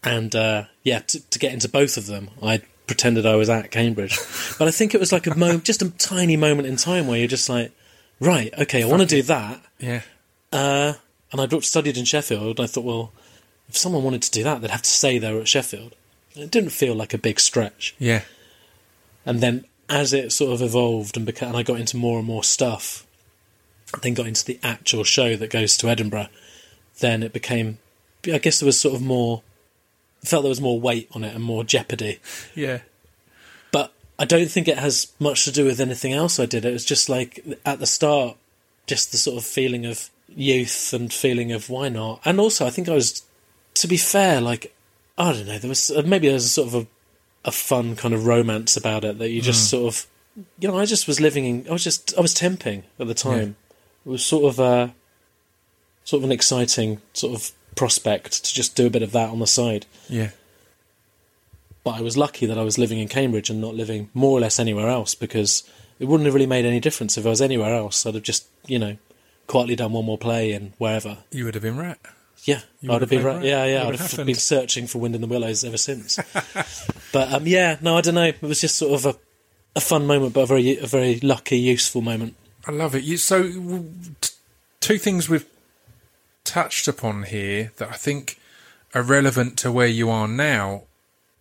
And uh, yeah, to, to get into both of them, I pretended I was at Cambridge. But I think it was like a mo- just a tiny moment in time where you're just like, right, okay, I want to do that. yeah Uh, and I'd studied in Sheffield. And I thought, well, if someone wanted to do that, they'd have to stay there at Sheffield. And it didn't feel like a big stretch. yeah And then as it sort of evolved and became, and I got into more and more stuff, then got into the actual show that goes to Edinburgh, then it became, I guess there was sort of more, I felt there was more weight on it and more jeopardy. yeah But I don't think it has much to do with anything else I did. It was just like at the start, just the sort of feeling of youth and feeling of why not. And also, I think I was, to be fair, like I don't know, there was uh, maybe there was a sort of a, a fun kind of romance about it that you just sort of, you know, I just was living in. I was just I was temping at the time. It was sort of a sort of an exciting sort of prospect to just do a bit of that on the side. Yeah. But I was lucky that I was living in Cambridge and not living more or less anywhere else because it wouldn't have really made any difference if I was anywhere else. I'd have just, you know, quietly done one more play and wherever. You would have been right. Yeah, You I'd have been right. right. Yeah, yeah, I'd have have happened. been searching for Wind in the Willows ever since. but um, yeah, no, I don't know. It was just sort of a, a fun moment, but a very, a very lucky, useful moment. I love it. You, so, t- two things we've touched upon here that I think are relevant to where you are now,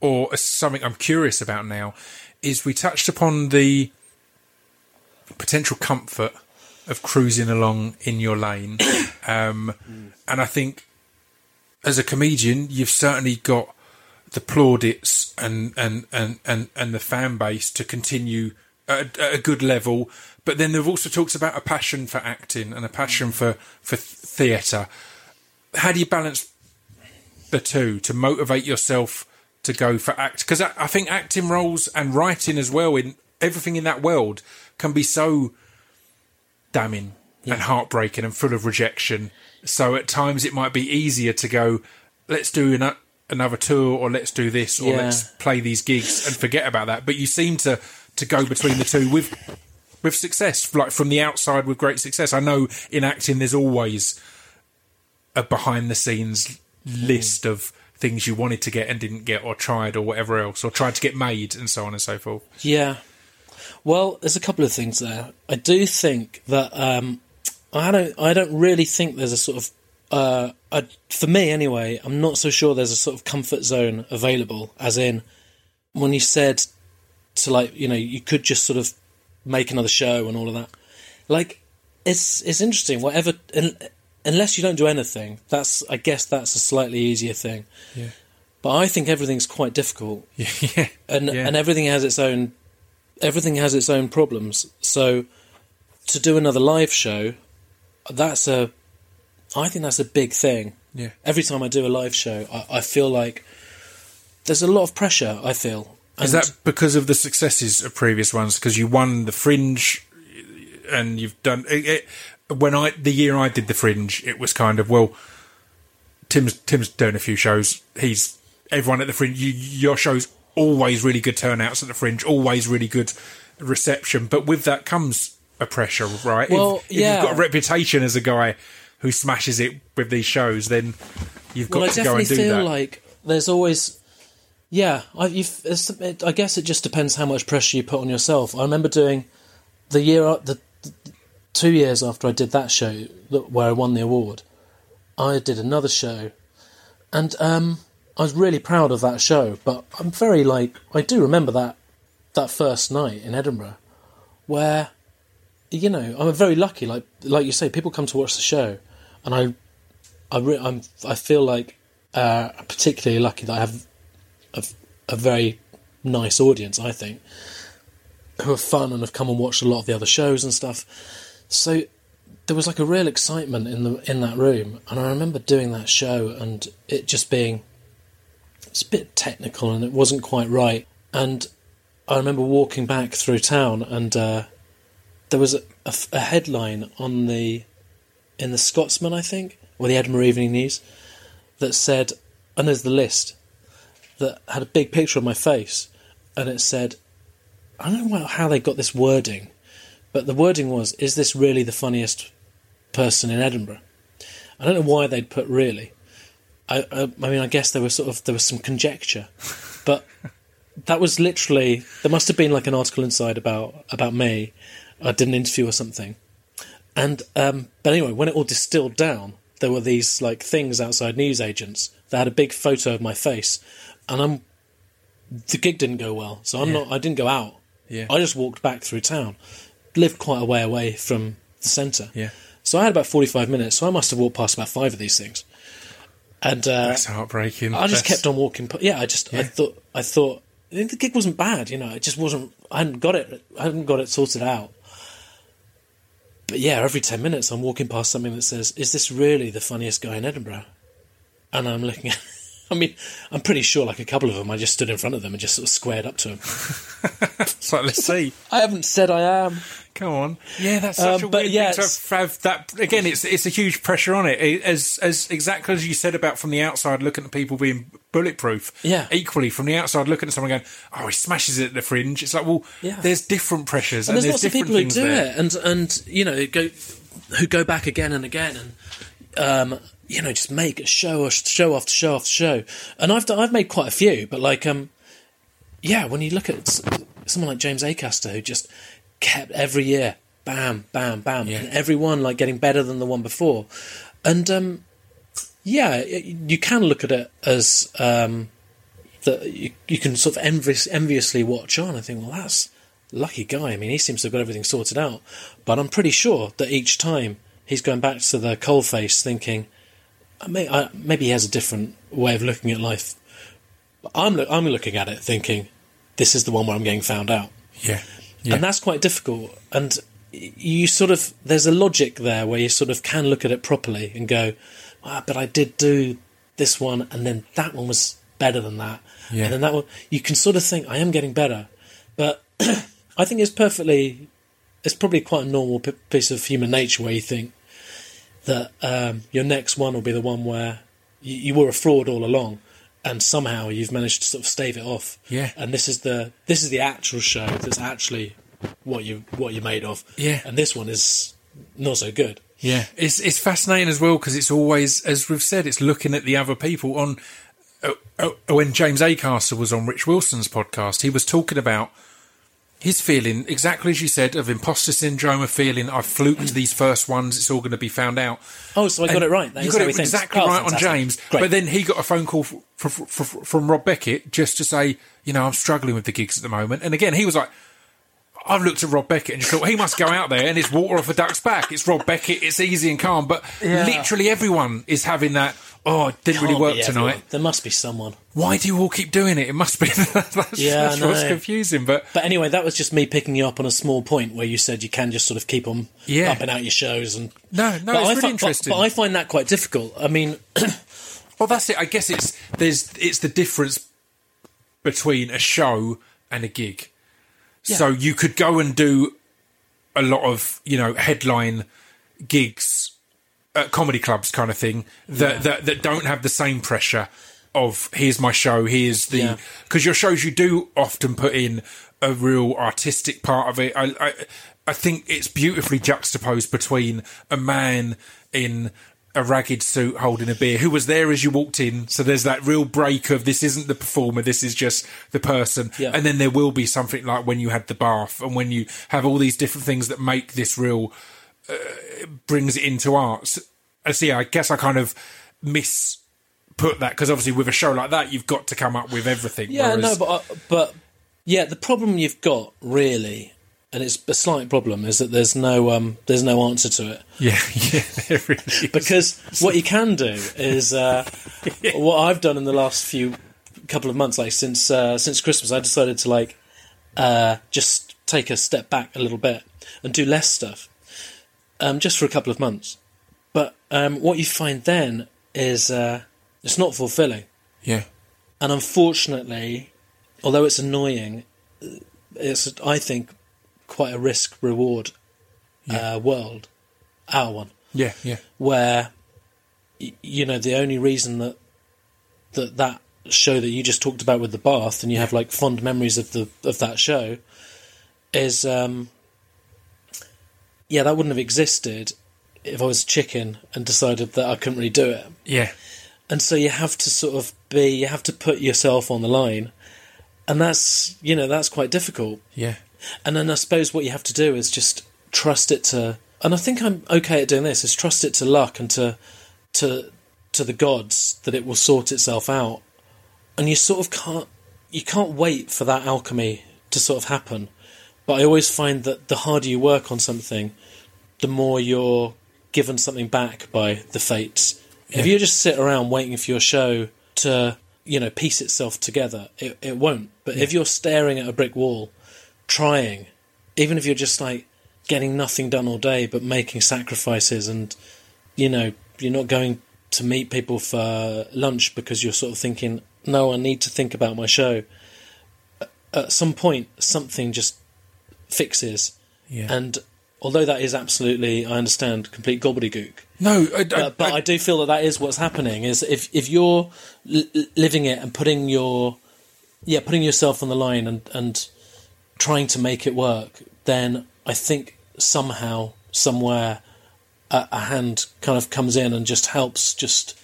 or something I'm curious about now, is we touched upon the potential comfort of cruising along in your lane. Um, and I think as a comedian, you've certainly got the plaudits and, and, and, and, and the fan base to continue at, at a good level. But then they've also talked about a passion for acting and a passion for, for theatre. How do you balance the two to motivate yourself to go for act? Because I, I think acting roles and writing as well in everything in that world can be so damning and heartbreaking and full of rejection. So at times it might be easier to go, let's do an, another tour or let's do this or Yeah. let's play these gigs and forget about that. But you seem to to go between the two with with success, like from the outside with great success. I know in acting there's always a behind the scenes mm. list of things you wanted to get and didn't get or tried or whatever else or tried to get made and so on and so forth. Yeah. Well, there's a couple of things there. I do think that um, I don't. I don't really think there's a sort of. Uh, I, for me, anyway, I'm not so sure there's a sort of comfort zone available. As in, when you said to like, you know, you could just sort of make another show and all of that. Like, it's it's interesting. Whatever, un, unless you don't do anything, that's I guess that's a slightly easier thing. Yeah. But I think everything's quite difficult yeah. and Yeah. and everything has its own everything has its own problems. So to do another live show, that's a I think that's a big thing. Yeah. Every time I do a live show, I, I feel like there's a lot of pressure. I feel. Is that because of the successes of previous ones? Because you won the Fringe, and you've done it, it, when I the year I did the Fringe, it was kind of well, Tim's Tim's done a few shows. He's everyone at the Fringe. You, your show's always really good turnouts at the Fringe, always really good reception. But with that comes a pressure, right? Well, if, if yeah. you've got a reputation as a guy who smashes it with these shows, then you've got well, to go and do feel that. like there's always, yeah. I, you've, it's, it, I guess it just depends how much pressure you put on yourself. I remember doing the year, the, the two years after I did that show that, where I won the award. I did another show, and um, I was really proud of that show. But I'm very like I do remember that that first night in Edinburgh, where you know I'm very lucky. Like like you say, people come to watch the show, and I I re- I'm I feel like uh, particularly lucky that I have a, a very nice audience. I think who are fun and have come and watched a lot of the other shows and stuff. So there was like a real excitement in the in that room, and I remember doing that show and it just being it's a bit technical and it wasn't quite right. And I remember walking back through town and uh, there was a headline on the in the Scotsman, I think, or the Edinburgh Evening News, that said, and there's the list that had a big picture of my face, and it said, I don't know how they got this wording, but the wording was, "Is this really the funniest person in Edinburgh?" I don't know why they'd put really. I, I, I mean, I guess there was sort of there was some conjecture, but that was literally there must have been like an article inside about about me. I did an interview or something, and um, but anyway, when it all distilled down, there were these like things outside newsagents that had a big photo of my face, and I'm the gig didn't go well, so I'm Yeah. not. I didn't go out. Yeah. I just walked back through town. Lived quite a way away from the centre. Yeah. So I had about forty five minutes. So I must have walked past about five of these things, and uh, That's heartbreaking. I just That's- kept on walking. Yeah, I just I Yeah. thought I thought I think the gig wasn't bad. You know, it just wasn't. I hadn't got it. I hadn't got it sorted out. But yeah, every ten minutes I'm walking past something that says, "Is this really the funniest guy in Edinburgh?" And I'm looking at. I mean, I'm pretty sure like a couple of them, I just stood in front of them and just sort of squared up to them. So let's see. I haven't said I am. Come on. Yeah, that's such Um, a but weird yeah, thing to have that. Again, it's it's a huge pressure on it. It- As as exactly as you said about from the outside looking at people being bulletproof. Yeah. Equally, from the outside looking at someone going, "Oh, he smashes it at the fringe." It's like, well, Yeah. there's different pressures and and, there's, there's, lots of different people who do there. it, and and you know go who go back again and again, and um, you know just make a show, show after show after show. And I've done, I've made quite a few, but like um, yeah, when you look at someone like James Acaster who just kept every year, bam, bam, bam, Yeah. and every one like getting better than the one before, and um, yeah, it, you can look at it as um, that you, you can sort of envious, enviously watch on and think, well, that's lucky guy. I mean, he seems to have got everything sorted out. But I'm pretty sure that each time he's going back to the coalface thinking, may, I, maybe he has a different way of looking at life. But I'm, loo- I'm looking at it thinking, this is the one where I'm getting found out. Yeah. Yeah. And that's quite difficult. And you sort of, there's a logic there where you sort of can look at it properly and go, ah, but I did do this one, and then that one was better than that. Yeah. And then that one, you can sort of think, I am getting better. But I think it's perfectly, it's probably quite a normal p- piece of human nature where you think that um, your next one will be the one where you, you were a fraud all along. And somehow you've managed to sort of stave it off. Yeah. And this is the this is the actual show that's actually what you what you're made of. Yeah. And this one is not so good. Yeah, it's it's fascinating as well because it's always, as we've said, it's looking at the other people. On uh, uh, when James Acaster was on Rich Wilson's podcast, he was talking about his feeling exactly as you said of imposter syndrome, of feeling I've fluked these first ones, it's all going to be found out. Oh, so I got And it right. That you got it exactly Oh, right fantastic. on James. Great. But then he got a phone call from Rob Beckett just to say, you know, I'm struggling with the gigs at the moment. And again, he was like, I've looked at Rob Beckett and just thought he must go out there and it's water off a duck's back. It's Rob Beckett. It's easy and calm. But Yeah. literally everyone is having that. Oh, it didn't really Can't work tonight. There must be someone. Why do you all keep doing it? It must be that's, Yeah, that's I what's confusing. But But anyway, that was just me picking you up on a small point where you said you can just sort of keep on Yeah. up and out your shows and no, no, But it's I really fi- interesting. But, but I find that quite difficult. I mean, Well, that's it. I guess it's there's it's the difference between a show and a gig. So you could go and do a lot of you know headline gigs at comedy clubs, kind of thing that that, that don't have the same pressure of here's my show, here's the Yeah. because your shows you do often put in a real artistic part of it. I, I I think it's beautifully juxtaposed between a man in a ragged suit holding a beer who was there as you walked in. So there's that real break of this isn't the performer, this is just the person. Yeah. And then there will be something like when you had the bath and when you have all these different things that make this real uh, brings it into art. I see. I guess I kind of miss put that because obviously with a show like that, you've got to come up with everything. yeah, whereas- no, but uh, but yeah, the problem you've got really, and it's a slight problem, is that there's no um, there's no answer to it. yeah, yeah, really because what you can do is uh, what I've done in the last few couple of months, like since uh, since Christmas, I decided to like uh, just take a step back a little bit and do less stuff, um, just for a couple of months. But um, what you find then is uh, it's not fulfilling, yeah, and unfortunately, although it's annoying, it's I think quite a risk reward uh, world, our one. Yeah, yeah, where you know the only reason that that that show that you just talked about with the bath and you have like fond memories of the of that show is um yeah that wouldn't have existed if I was a chicken and decided that I couldn't really do it. Yeah, and so you have to sort of be you have to put yourself on the line. And that's you know that's quite difficult. Yeah, and then I suppose what you have to do is just trust it to, and I think I'm okay at doing this. Is trust it to luck and to, to, to the gods that it will sort itself out. And you sort of can't, you can't wait for that alchemy to sort of happen. But I always find that the harder you work on something, the more you're given something back by the fates. If you just sit around waiting for your show to you know piece itself together. It it won't. But if you're staring at a brick wall, trying, even if you're just like getting nothing done all day, but making sacrifices, and you know you're not going to meet people for lunch because you're sort of thinking, no, I need to think about my show. At some point, something just fixes, Yeah. and although that is absolutely, I understand, complete gobbledygook. no, I, I, uh, But, but I, do feel that that is what's happening. Is if if you're li- living it and putting your yeah putting yourself on the line and and trying to make it work, then I think somehow somewhere a, a hand kind of comes in and just helps just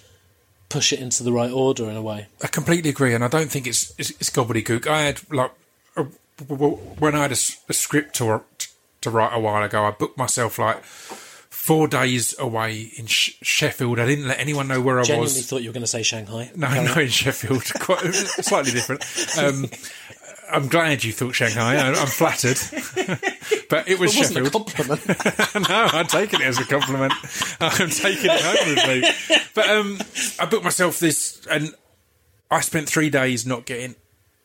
push it into the right order in a way. I completely agree, and I don't think it's it's, it's gobbledygook. I had like a, when I had a script to to write a while ago. I booked myself like four days away in Sh- Sheffield. I didn't let anyone know where I Genuinely was. thought you were going to say Shanghai. No, no, in Sheffield, quite slightly different. Um, I'm glad you thought Shanghai. I- I'm flattered, but it was It wasn't a compliment. no, I'm taking it as a compliment. I'm taking it home with me. But um, I booked myself this, and I spent three days not getting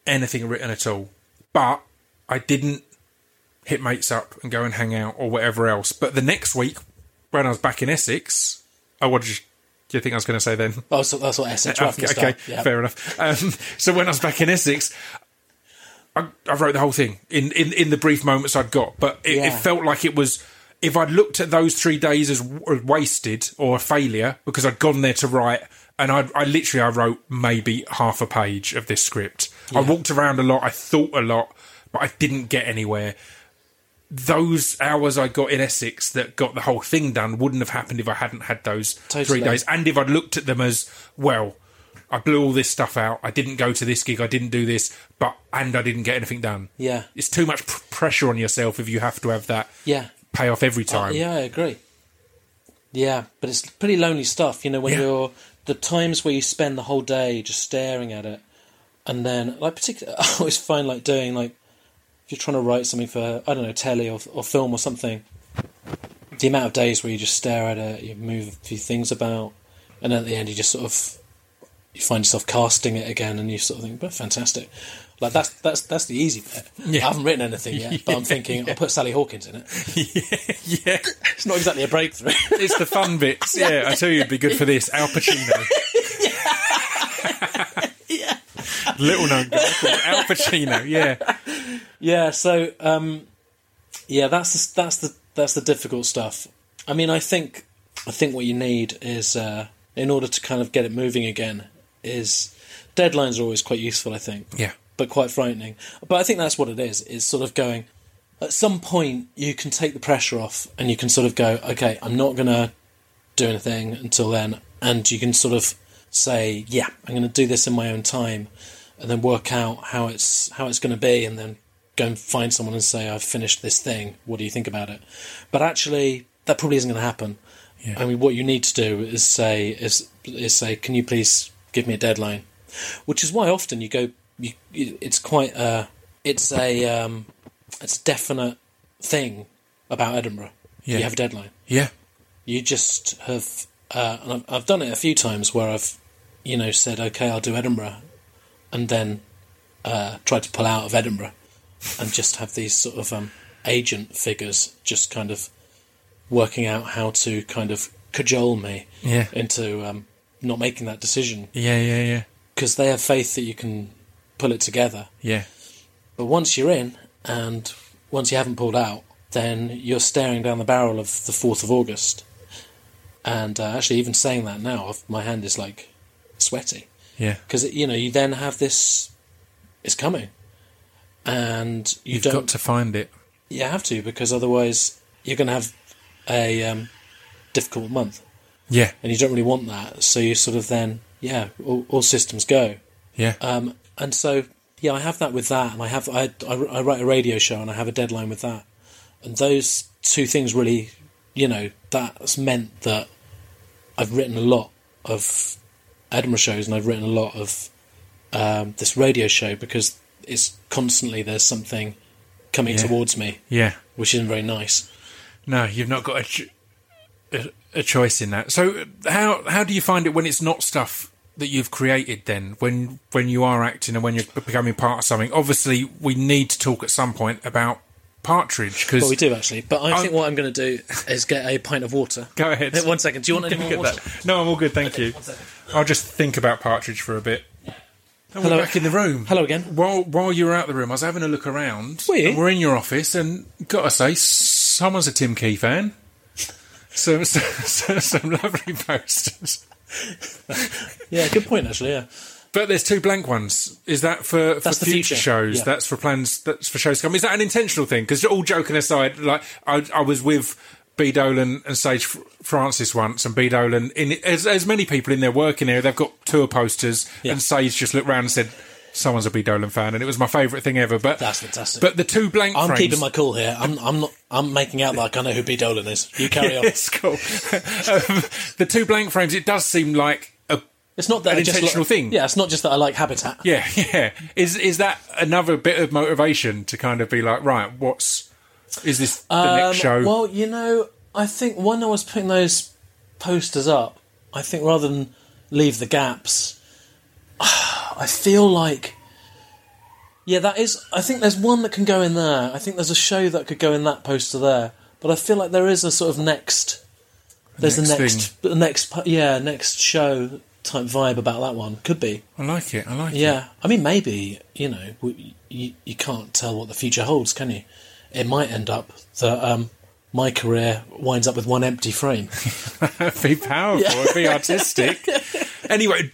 anything written at all. But I didn't hit mates up and go and hang out or whatever else. But the next week, when I was back in Essex, oh, what did you, do you think I was going to say then? oh, so that's what Essex right okay, okay. Yeah. fair enough. Um, so when I was back in Essex, I, I wrote the whole thing in, in, in the brief moments I'd got, but it, it felt like it was. If I'd looked at those three days as w- wasted or a failure because I'd gone there to write, and I, I literally I wrote maybe half a page of this script. I walked around a lot, I thought a lot, but I didn't get anywhere. Those hours I got in Essex that got the whole thing done wouldn't have happened if I hadn't had those Totally. three days, and if I'd looked at them as well. I blew all this stuff out. I didn't go to this gig. I didn't do this, but and I didn't get anything done. Yeah. it's too much pr- pressure on yourself if you have to have that Yeah. pay off every Uh, time. yeah, I agree. Yeah, but it's pretty lonely stuff, you know, when Yeah. you're the times where you spend the whole day just staring at it, and then like particularly, I always find like doing like if you're trying to write something for I don't know telly or or film or something, the amount of days where you just stare at it, you move a few things about, and at the end you just sort of you find yourself casting it again, and you sort of think, "But fantastic." Like that's that's that's the easy bit. Yeah. I haven't written anything yet, but I'm thinking I'll put Sally Hawkins in it. yeah, It's not exactly a breakthrough. it's the fun bits. Yeah, I tell you, it'd be good for this. Al Pacino. yeah. Little known guy called Al Pacino. Yeah, Yeah, so um, yeah, that's the, that's the that's the difficult stuff. I mean, I think I think what you need is uh, in order to kind of get it moving again is deadlines are always quite useful. I think, yeah, but quite frightening. But I think that's what it is. It's sort of going at some point you can take the pressure off and you can sort of go, okay, I'm not going to do anything until then, and you can sort of say, yeah, I'm going to do this in my own time, and then work out how it's how it's going to be, and then go and find someone and say, I've finished this thing. What do you think about it? But actually, that probably isn't going to happen. Yeah. I mean, what you need to do is say is is say, can you please give me a deadline? Which is why often you go, you, it's quite a, it's a, um, it's a definite thing about Edinburgh. Yeah. You have a deadline. yeah, You just have, uh, and I've, I've done it a few times where I've, you know, said, okay, I'll do Edinburgh, and then uh, tried to pull out of Edinburgh, and just have these sort of um, agent figures just kind of working out how to kind of cajole me yeah, into um, not making that decision yeah, yeah, yeah, because they have faith that you can pull it together. yeah, But once you're in, and once you haven't pulled out, then you're staring down the barrel of the 4th of August. And uh, actually, even saying that now, my hand is like sweaty. yeah. Because, you know, you then have this, it's coming. And you You've don't, got to find it. you have to, because otherwise you're going to have a um, difficult month. Yeah, And you don't really want that. So you sort of then, yeah, all, all systems go. yeah, Um, and so, yeah, I have that with that, and I have I, I, I write a radio show, and I have a deadline with that, and those two things really, you know, that's meant that I've written a lot of Edinburgh shows, and I've written a lot of um, this radio show because it's constantly there's something coming Yeah. towards me, yeah. which isn't very nice. No, you've not got a, a, a choice in that. So how how do you find it when it's not stuff that you've created then when when you are acting and when you're becoming part of something. Obviously, we need to talk at some point about Partridge because Well, we do actually, but I I'm- think what I'm going to do is get a pint of water. Go ahead. One second. Do you want any more water? that. No, I'm all good, thank you. I'll just think about Partridge for a bit. And Hello. we're back in the room. Hello again. While while you were out the room, I was having a look around. Were you? And we're in your office, and gotta say, someone's a Tim Key fan. So, so, so some lovely posters. Yeah, good point actually. Yeah. But there's two blank ones. Is that for, for future, future, shows? yeah. That's for plans. That's for shows to come. Is that an intentional thing? Because all joking aside, like I, I was with B Dolan and Sage Francis once, and B Dolan, in as, as many people in there working there, they've got tour posters, Yeah. and Sage just looked around and said, "Someone's a B Dolan fan," and it was my favourite thing ever. But That's fantastic. But the two blank frames. I'm frames. keeping my cool here. I'm, I'm not. I'm making out like I know who B Dolan is. You carry on. it's cool. um, the two blank frames. It does seem like a It's not that An intentional like- thing. Yeah, it's not just that I like Habitat. Yeah, yeah. Is is that another bit of motivation to kind of be like, right, what's is this the Um, next show? Well, you know, I think when I was putting those posters up, I think rather than leave the gaps, I feel like. Yeah, that is. I think there's one that can go in there. I think there's a show that could go in that poster there. But I feel like there is a sort of next. There's Next a next, the next, yeah, next show type vibe about that one. Could be. I like it. I like it. Yeah, I mean, maybe you know, w- you, you can't tell what the future holds, can you? It might end up that um, my career winds up with one empty frame. be powerful. Be artistic. anyway,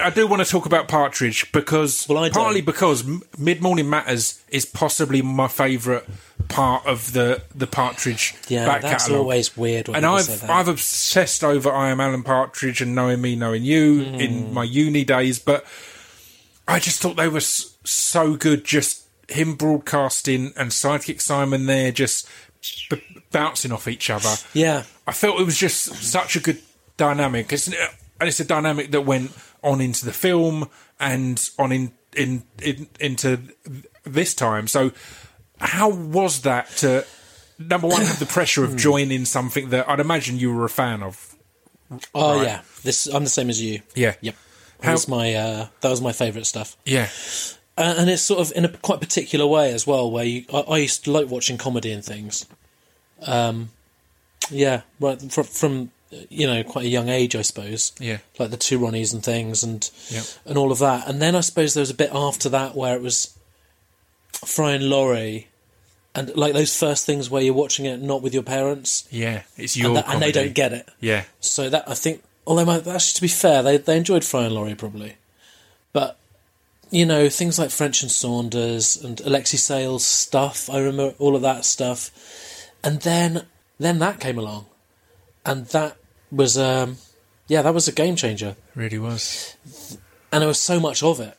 I do want to talk about Partridge because Well, I don't. partly because Mid Morning Matters is possibly my favourite part of the the Partridge Yeah, back that's catalogue. always weird. And I've say that. I've obsessed over I am Alan Partridge and knowing me, knowing you Hmm. in my uni days, but I just thought they were so good. Just him broadcasting and Sidekick Simon there, just b- bouncing off each other. yeah, I felt it was just such a good dynamic, It's- and it's a dynamic that went on into the film and on in, in, in into this time. So, how was that to number one have the pressure Hmm. of joining something that I'd imagine you were a fan of? oh Right. yeah. This I'm the same as you. Yeah, Yep. That How- was my uh, that was my favourite stuff, yeah, uh, and it's sort of in a quite particular way as well. Where you, I, I used to like watching comedy and things. Um, yeah, right from, from you know quite a young age, I suppose. yeah, like the two Ronnies and things and Yeah. and all of that. And then I suppose there was a bit after that where it was Fry and Laurie and like those first things where you're watching it not with your parents yeah. It's your and, that, and they don't get it. Yeah, So that I think although my, actually to be fair, they they enjoyed Fry and Laurie probably. But you know, things like French and Saunders and Alexei Sayle's stuff, I remember all of that stuff. And then then that came along. And that was um yeah, that was a game changer. really was. and there was so much of it.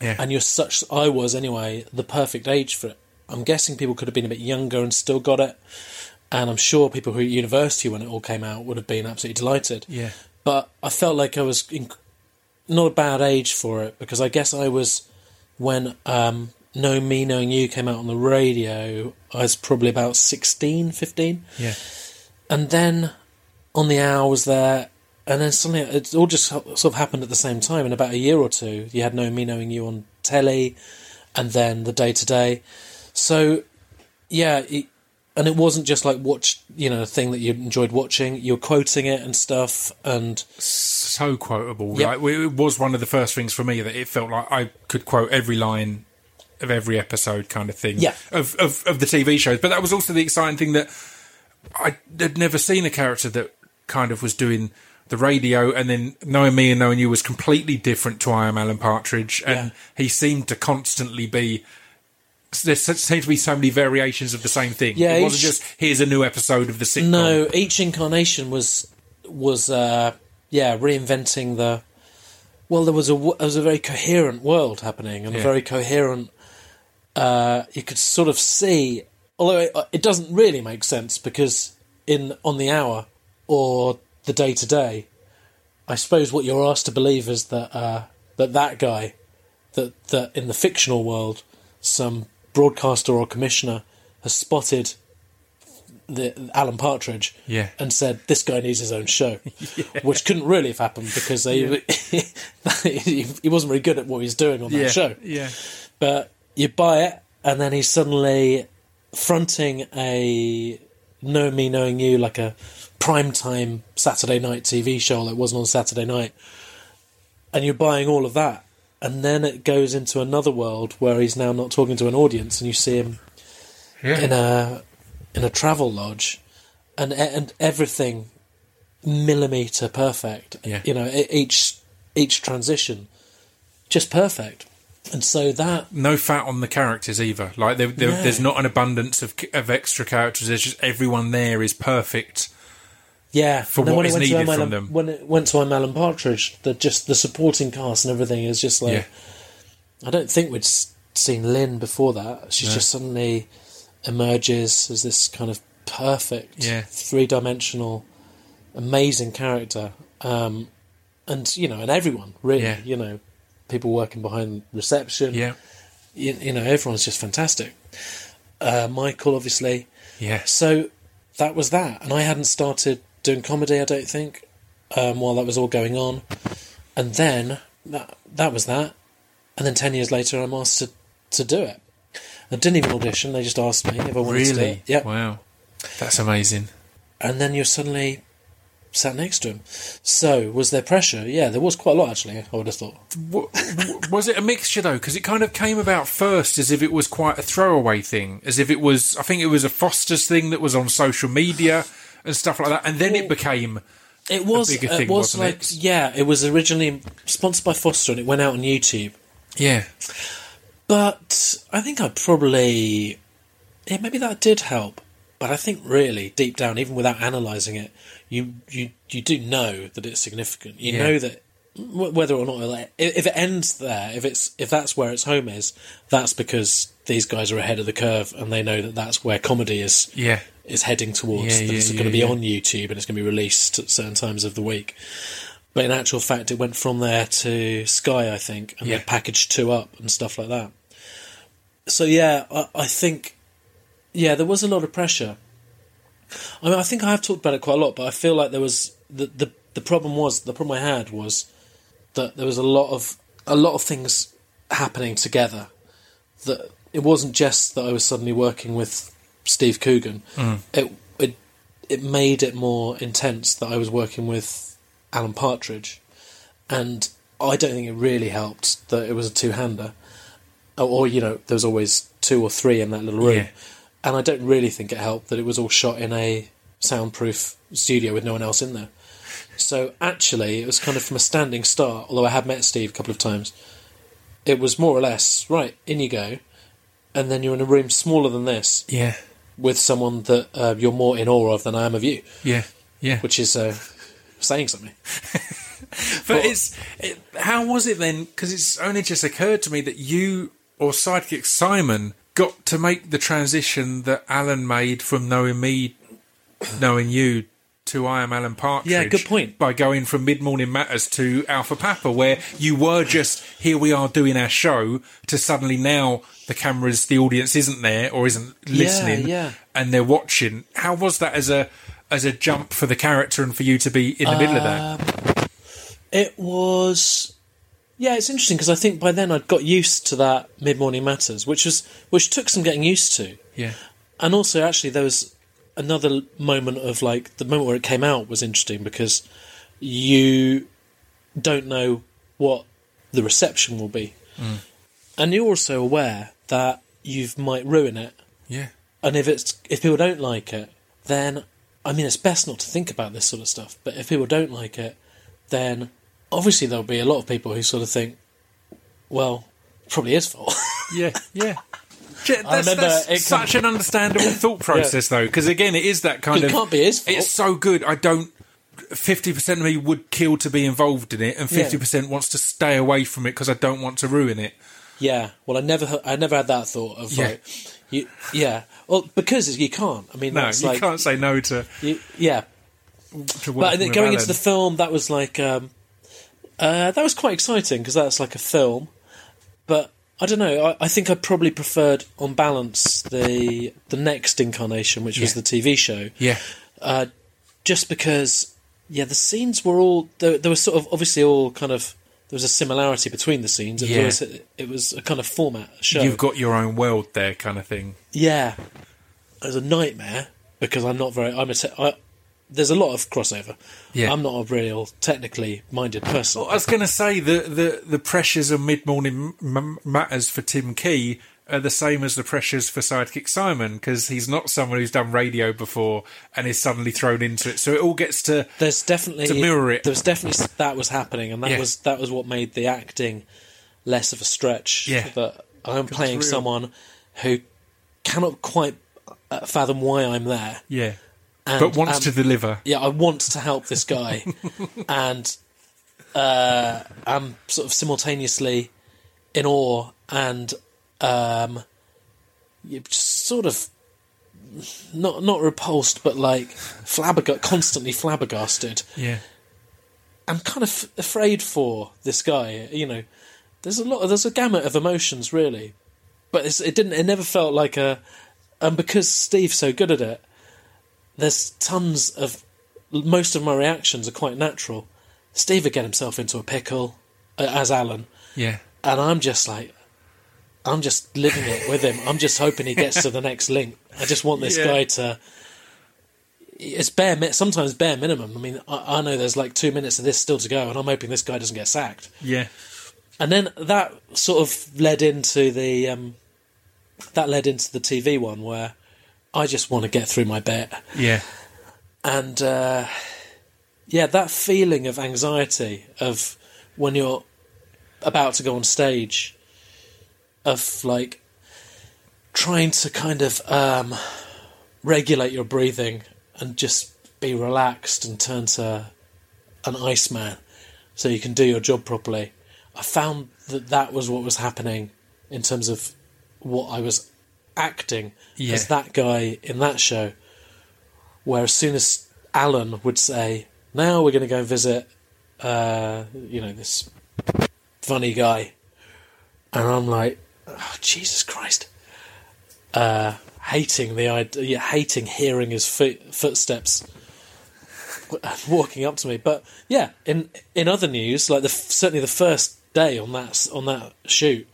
Yeah, and you're such i was anyway the perfect age for it. I'm guessing people could have been a bit younger and still got it. And i'm sure people who were at university when it all came out would have been absolutely delighted. Yeah, but i felt like i was in, not a bad age for it because i guess i was when um, knowing me knowing you came out on the radio i was probably about 16 15 yeah. And then on the hour was there, and then suddenly it all just sort of happened at the same time. In about a year or two, you had Knowing Me Knowing You on telly, and then the Day Today. So, yeah, it, and it wasn't just like watch, you know, a thing that you enjoyed watching. You were quoting it and stuff, and so quotable. Yep. Like it was one of the first things for me that it felt like I could quote every line of every episode, kind of thing. Yeah. Of of, of the TV shows, but that was also the exciting thing that I had never seen a character that kind of was doing the radio, and then knowing me and knowing you was completely different to I am Alan Partridge, and Yeah. he seemed to constantly be. There seemed to be so many variations of the same thing. Yeah, it wasn't each- just here's a new episode of the sitcom. no, each incarnation was was uh, yeah reinventing the. Well, there was a there was a very coherent world happening and a very coherent. Uh, you could sort of see, although it, it doesn't really make sense because in on the hour or the Day Today, I suppose what you're asked to believe is that uh, that that guy, that that in the fictional world, some broadcaster or commissioner has spotted the Alan Partridge Yeah. and said this guy needs his own show, which couldn't really have happened because they, he, he wasn't very good at what he was doing on that yeah, show. yeah, But you buy it, and then he's suddenly fronting a know Me, Knowing You, like a primetime Saturday night TV show that wasn't on Saturday night. And you're buying all of that. And then it goes into another world where he's now not talking to an audience, and you see him yeah. in a in a travel lodge, and and everything millimeter perfect. Yeah. You know, each each transition just perfect. And so that no fat on the characters either. Like there, there, No. there's not an abundance of of extra characters. There's just everyone there is perfect. yeah, For what when it is needed from Alan- them. When it went to I'm Alan Partridge, the just the supporting cast and everything is just like Yeah, I don't think we'd seen Lynn before that. She No. just suddenly emerges as this kind of perfect, Yeah. three dimensional, amazing character. Um, and you know, and everyone really, Yeah. you know, people working behind reception. yeah, you, you know, everyone's just fantastic. Uh, Michael, obviously. yeah. So that was that, and I hadn't started doing comedy. I don't think um, while that was all going on, and then that that was that, and then ten years later, I'm asked to to do it. I didn't even audition; they just asked me if I wanted to do Really? it. Yeah, Wow, that's amazing. and then you're suddenly sat next to him. So was there pressure? Yeah, there was quite a lot actually. I would have thought. Was it a mixture though? Because it kind of came about first as if it was quite a throwaway thing, as if it was. I think it was a Foster's thing that was on social media and stuff like that, and then it became. It was. it was like it? yeah. It was originally sponsored by Foster, and it went out on YouTube. Yeah, But I think I probably, yeah, maybe that did help. But I think really deep down, even without analysing it, you you you do know that it's significant. You Yeah. know that wh- whether or not if if it ends there, if it's if that's where its home is, that's because these guys are ahead of the curve and they know that that's where comedy is yeah, is heading towards. Yeah, that yeah, it's going to be on YouTube and it's going to be released at certain times of the week. But in actual fact, it went from there to Sky, I think, and they packaged two up and stuff like that. So yeah, I, I think yeah, there was a lot of pressure. I mean, I think I have talked about it quite a lot, but I feel like there was the the the problem was the problem I had was that there was a lot of a lot of things happening together. That it wasn't just that I was suddenly working with Steve Coogan. Mm. It it it made it more intense that I was working with Alan Partridge, and I don't think it really helped that it was a two-hander, or, or you know, there was always two or three in that little room, Yeah. And I don't really think it helped that it was all shot in a soundproof studio with no one else in there. So actually, it was kind of from a standing start. Although I had met Steve a couple of times, it was more or less right. In you go, and then you're in a room smaller than this yeah, with someone that uh, you're more in awe of than I am of you, yeah, yeah. which is uh, saying something. But it's it, how was it then? Because it's only just occurred to me that you or sidekick Simon got to make the transition that Alan made from knowing me, knowing you. To I am Alan Partridge. Yeah, good point. By going from Mid Morning Matters to Alpha Papa, where you were just here, we are doing our show, to suddenly now the cameras, the audience isn't there or isn't listening, yeah. and they're watching. How was that as a as a jump for the character and for you to be in the middle of that? Um, it was, yeah, it's interesting because I think by then I'd got used to that mid morning matters, which was which took some getting used to, Yeah, and also actually there was another moment of like the moment where it came out was interesting because you don't know what the reception will be, mm. and you're also aware that you might ruin it yeah. and if it's if people don't like it, then I mean it's best not to think about this sort of stuff. But if people don't like it, then obviously there'll be a lot of people who sort of think, well, probably his fault. Yeah, yeah. Yeah, That's, remember that's it such an understandable thought process, though, because again, it is that kind It of. can't be his fault. It's so good. I don't. Fifty percent of me would kill to be involved in it, and Yeah. fifty percent wants to stay away from it because I don't want to ruin it. yeah. Well, I never I never had that thought of Yeah. like, you, yeah. Well, because you can't. I mean, No, that's you like, can't say no to. you- yeah. to But working then going Alan. into the film, that was like um, uh, that was quite exciting because that's like a film. But I don't know. I, I think I probably preferred, on balance, the the next incarnation, which was the TV show, Yeah, uh, just because, yeah, the scenes were all there, there was sort of obviously all kind of there was a similarity between the scenes. It Yeah. was it was a kind of format show. you've got your own world there, kind of thing. Yeah, it was a nightmare because I'm not very. I'm a. Te- I, there's a lot of crossover. Yeah. I'm not a real technically minded person. Well, I was going to say the, the, the pressures of mid morning m- matters for Tim Key are the same as the pressures for sidekick Simon because he's not someone who's done radio before and is suddenly thrown into it. So it all gets to There's definitely To mirror it. There was definitely that was happening, and that Yeah. was that was what made the acting less of a stretch. Yeah. that I'm playing someone who cannot quite uh, fathom why I'm there. yeah, And, but wants um, to deliver. yeah, I want to help this guy, and uh, I'm sort of simultaneously in awe and um, sort of not not repulsed, but like flabberg- constantly flabbergasted. Yeah, I'm kind of afraid for this guy. You know, there's a lot. of, There's a gamut of emotions, really, but it's, it didn't. It never felt like a. And because Steve's so good at it, there's tons of. Most of my reactions are quite natural. Steve would get himself into a pickle uh, as Alan, yeah, and I'm just like, I'm just living it with him. I'm just hoping he gets to the next link. I just want this Yeah. guy to. It's bare, sometimes bare minimum. I mean, I, I know there's like two minutes of this still to go, and I'm hoping this guy doesn't get sacked. yeah, And then that sort of led into the, um, that led into the TV one where I just want to get through my bit, yeah, and uh, yeah, that feeling of anxiety of when you're about to go on stage, of like trying to kind of um, regulate your breathing and just be relaxed and turn to an iceman so you can do your job properly. I found that that was what was happening in terms of what I was acting Yeah. as that guy in that show. Where as soon as Alan would say, "Now we're going to go and visit," uh, you know, this funny guy, and I'm like, oh, Jesus Christ, uh, hating the idea, yeah, hating hearing his foot, footsteps walking up to me. But yeah, in in other news, like the certainly the first day on that on that shoot,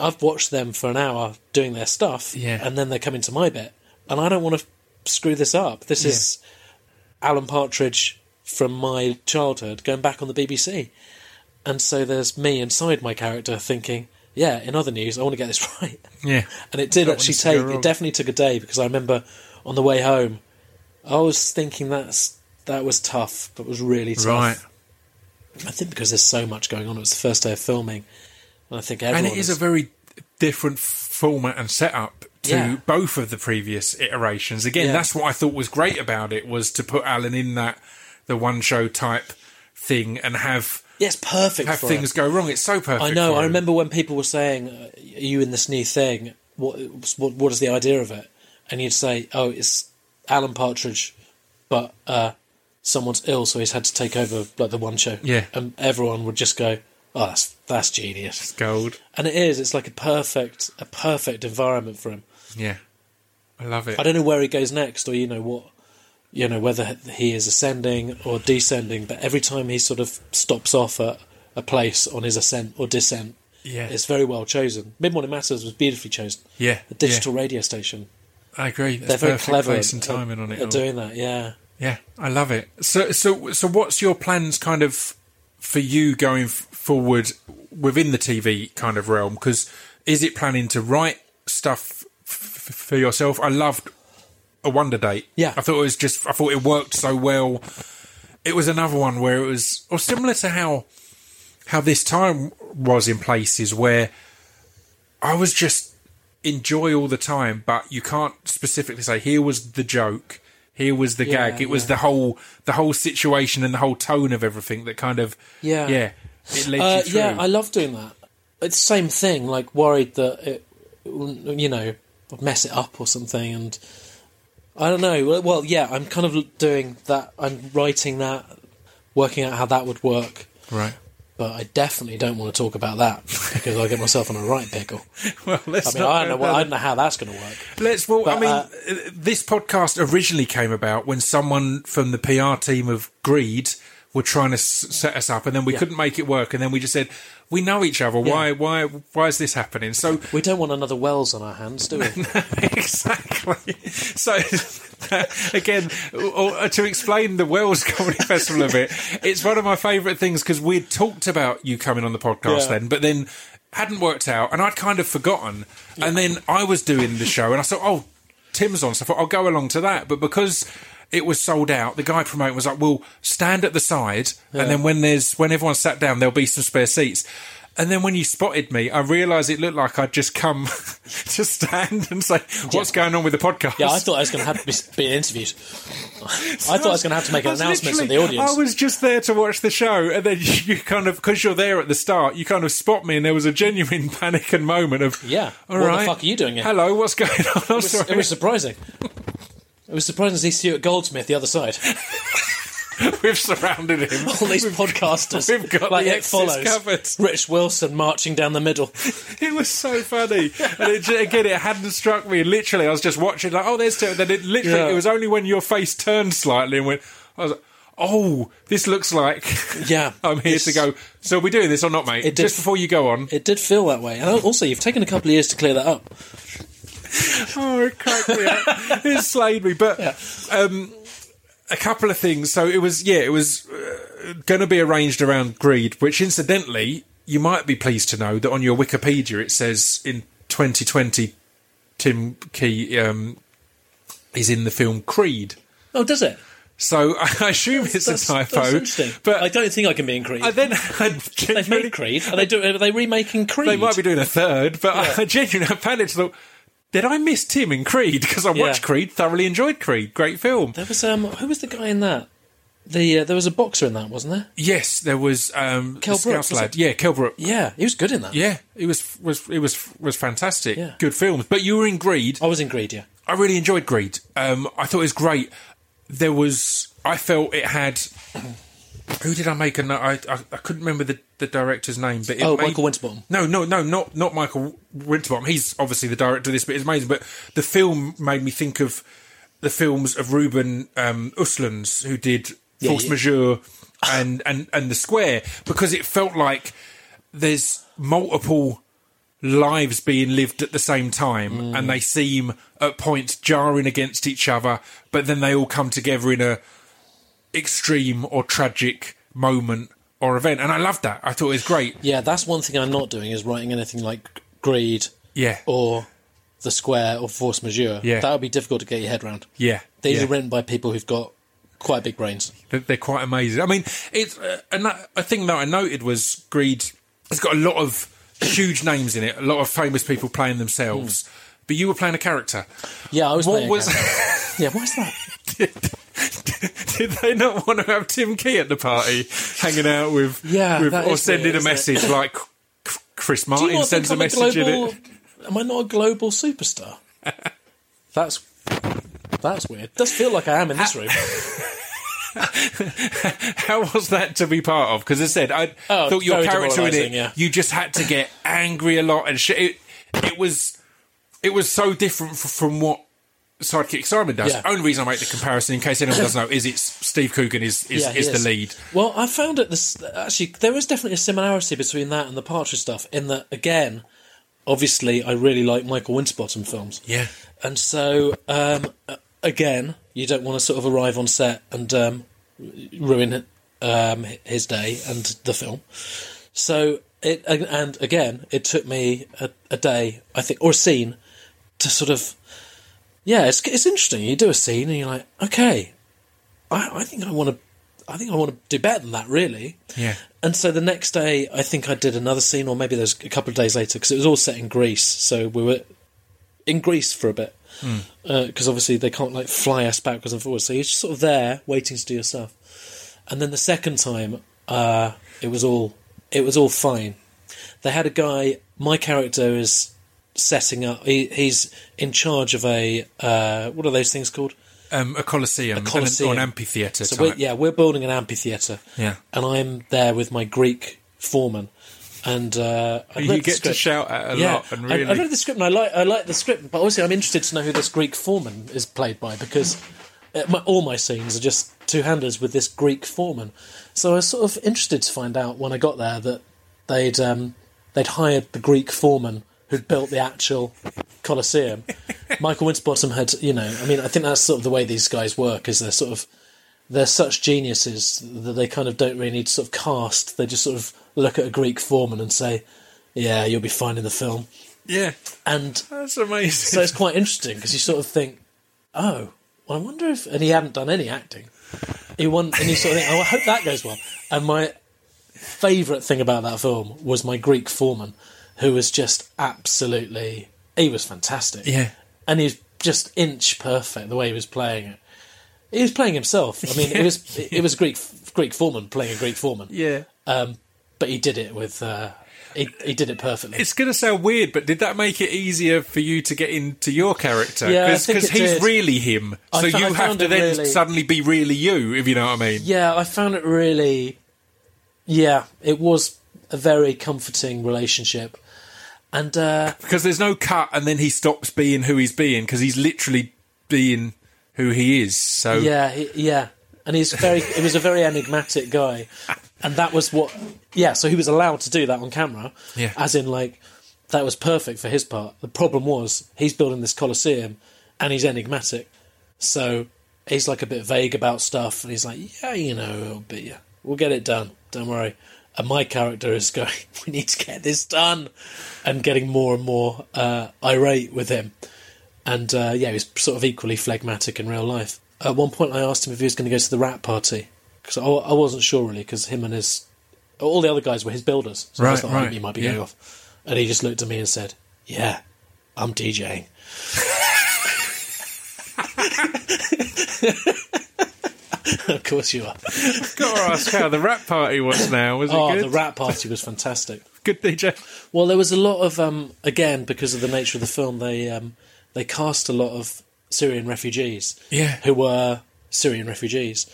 I've watched them for an hour doing their stuff, Yeah. and then they come into my bit, and I don't want to screw this up. This is Alan Partridge from my childhood going back on the BBC, and so there's me inside my character thinking. Yeah, in other news, I want to get this right. yeah, And it did actually want it to go take. It definitely took a day because I remember on the way home, I was thinking that's that was tough, but was really tough. right. I think because there's so much going on. It was the first day of filming, I think. And it is a very different format and setup to Yeah. both of the previous iterations. Again, Yeah. that's what I thought was great about it was to put Alan in that the one show type thing and have yeah, perfect. have things go wrong. It's so perfect. I know. I remember when people were saying, "Are you in this new thing? What, what what is the idea of it?" And you'd say, "Oh, it's Alan Partridge, but uh, someone's ill, so he's had to take over like the one show." Yeah. and everyone would just go, "Oh, that's that's genius." It's gold. And it is. It's like a perfect, a perfect environment for him. Yeah, I love it. I don't know where he goes next, or you know what, you know whether he is ascending or descending. But every time he sort of stops off at a place on his ascent or descent, Yeah, it's very well chosen. Mid Morning Matters was beautifully chosen. yeah, A digital radio station. I agree. That's They're very clever place at, and timing on it. at all. doing that. Yeah. Yeah, I love it. So, so, so, what's your plans, kind of, for you going f- forward within the TV kind of realm? Because is it planning to write stuff f- for yourself? I loved a Wonder Date. Yeah. I thought it was just. I thought it worked so well. It was another one where it was, or similar to how how this time was in places where I was just enjoy all the time, but you can't specifically say here was the joke, here was the Yeah, gag. It was yeah. the whole the whole situation and the whole tone of everything that kind of Yeah. yeah it led Uh, you through. yeah, I love doing that. It's the same thing. Like worried that it, you know, I'd mess it up or something, and I don't know. Well, Well, yeah, I'm kind of doing that. I'm writing that, working out how that would work. right. but I definitely don't want to talk about that because I get myself in a right pickle. Well, let's I mean, I don't know. Down I don't know how that's going to work. Let's. Well, I mean, uh, this podcast originally came about when someone from the PR team of Greed were trying to s- set us up, and then we Yeah. couldn't make it work, and then we just said we know each other. Why? Why? Why is this happening? So We don't want another Wells on our hands, do we? exactly. So again, or to explain the Wells Comedy Festival a bit, it's one of my favourite things because we'd talked about you coming on the podcast Yeah. then, but then hadn't worked out, and I'd kind of forgotten. And then I was doing the show, and I thought, oh, Tim's on, so I thought I'll go along to that. But because it was sold out, the guy promoting was like, "Well, stand at the side, and then when there's when everyone's sat down, there'll be some spare seats." And then when you spotted me, I realised it looked like I'd just come to stand and say, "What's going on with the podcast?" Yeah, I thought I was going to have to be interviewed. I thought I was going to have to make an announcement to the audience. I was just there to watch the show, and then you kind of, because you're there at the start, you kind of spot me, and there was a genuine panic and moment of, Yeah. all What the fuck are you doing here?" Hello, what's going on? It was, it was surprising. It was surprising to see Stuart Goldsmith the other side. We've surrounded him. All these podcasters, we've got like it follows. covered. Rich Wilson marching down the middle. It was so funny. and it, again, it hadn't struck me. Literally, I was just watching, like, oh, there's two. Then it literally, Yeah. it was only when your face turned slightly and went, I was like, oh, this looks like Yeah, I'm here to go. So are we doing this or not, mate? Did- Just before you go on. It did feel that way, and also you've taken a couple of years to clear that up. Oh, it cracked me up. it slayed me. But um, a couple of things. So it was, yeah, it was uh, going to be arranged around greed, which incidentally, you might be pleased to know that on your Wikipedia it says in 2020, Tim Key um, is in the film Creed. Oh, does it? So I assume it's That's, a typo. But I don't think I can be in Creed. I then had They've made Creed. Are they, do, are they remaking Creed? They might be doing a third, but Yeah. I genuinely have panicked. Thought, did I miss Tim in Creed? Because I watched Yeah. Creed, thoroughly enjoyed Creed, great film. There was um, who was the guy in that? The uh, there was a boxer in that, wasn't there? Yes, there was um, Kell the Brooks, Scouse was lad. it? Yeah, Kell Brook. Yeah, he was good in that. Yeah, it was was it was was fantastic. Yeah. Good films. But you were in Greed. I was in Greed. Yeah, I really enjoyed Greed. Um, I thought it was great. There was, I felt it had. Who did I make a note? I, I I couldn't remember the, the director's name, but it Oh, made- Michael Winterbottom. No, no, no, not not Michael Winterbottom. He's obviously the director of this, but it's amazing. But the film made me think of the films of Ruben um, Uslands, who did Yeah, Force yeah. Majeure and, and and The Square, because it felt like there's multiple lives being lived at the same time, Mm. and they seem at points jarring against each other, but then they all come together in a extreme or tragic moment or event, and I loved that. I thought it was great. Yeah, that's one thing I'm not doing is writing anything like Greed Yeah, or The Square or Force Majeure. Yeah. that would be difficult to get your head around. yeah. These yeah. are written by people who've got quite big brains. They're, quite amazing. I mean, it's uh, and that, a thing that I noted was Greed. It's got a lot of huge names in it, a lot of famous people playing themselves. But you were playing a character. Yeah, I was. What was? yeah, what's that? Did they not want to have Tim Key at the party, hanging out with? Yeah, with, or sending weird, a message like C- Chris Do you Martin not sends a message global, in it. Am I not a global superstar? That's that's weird. Does feel like I am in this room. How was that to be part of? Because I said I Oh, thought your character in it, yeah. you just had to get angry a lot and shit. It, it was it was so different f- from what Sidekick Simon does. Yeah. Only reason I make the comparison, in case anyone doesn't know, is it's Steve Coogan is is, Yeah, he is the lead. Well, I found it. This actually, there is definitely a similarity between that and the Partridge stuff. In that, again, obviously, I really like Michael Winterbottom films. Yeah. And so, um, again, you don't want to sort of arrive on set and um, ruin um, his day and the film. So, it and- and again, it took me a, a day, I think, or a scene to sort of. Yeah, it's it's interesting. You do a scene and you're like, okay, I, I think I want to. I think I want to do better than that, really. Yeah. And so the next day, I think I did another scene, or maybe there's a couple of days later, because it was all set in Greece. So we were in Greece for a bit, because obviously they can't like fly us backwards and forwards. So you're just sort of there waiting to do your stuff. And then the second time, uh, it was all it was all fine. They had a guy. My character is setting up. He, he's in charge of a uh, what are those things called? Um, a coliseum, an- coliseum. or an amphitheatre So we're, yeah, we're building an amphitheatre. Yeah. and I'm there with my Greek foreman. And uh, You get to shout at a yeah, lot and I- I, read the script and I like I like the script, but obviously I'm interested to know who this Greek foreman is played by because uh, my, all my scenes are just two handers with this Greek foreman. So I was sort of interested to find out when I got there that they'd um, they'd hired the Greek foreman who'd built the actual Colosseum. Michael Winterbottom had, you know, I mean, I think that's sort of the way these guys work. Is they're sort of they're such geniuses that they kind of don't really need to sort of cast. They just sort of look at a Greek foreman and say, "Yeah, you'll be fine in the film." yeah, And that's amazing. so it's quite interesting because you sort of think, "Oh, well, I wonder if." And he hadn't done any acting. He won, and you sort of think, "Oh, I hope that goes well." And my favourite thing about that film was my Greek foreman, who was just absolutely. He was fantastic. Yeah. and he was just inch perfect the way he was playing it. He was playing himself. I mean, it was it was a Greek Greek foreman playing a Greek foreman. yeah. Um, but he did it with uh, he he did it perfectly. It's going to sound weird, but did that make it easier for you to get into your character? Yeah, Because he's did. really him. So you have to then really- suddenly be really you, if you know what I mean. Yeah, I found it really. Yeah, it was a very comforting relationship, and uh, Because there's no cut and then he stops being who he's being because he's literally being who he is. So yeah, he, yeah, and he's very. He was a very enigmatic guy, and that was what. Yeah, so he was allowed to do that on camera. Yeah. as in like that was perfect for his part. The problem was he's building this Colosseum, and he's enigmatic, so he's like a bit vague about stuff, and he's like, yeah, you know, it'll be, we'll get it done. Don't worry. And my character is going, we need to get this done, and getting more and more uh, irate with him. And uh, yeah, he's sort of equally phlegmatic in real life. At one point, I asked him if he was going to go to the rat party because I, I wasn't sure really because him and his all the other guys were his builders. So I Right, thought oh, right, he might be yeah. going off. And he just looked at me and said, "Yeah, I'm DJing." of course you are. got to ask how the wrap party was now. Was it Oh, good? the wrap party was fantastic. Good DJ. Well, there was a lot of um, again because of the nature of the film. They um, they cast a lot of Syrian refugees, Yeah. who were Syrian refugees,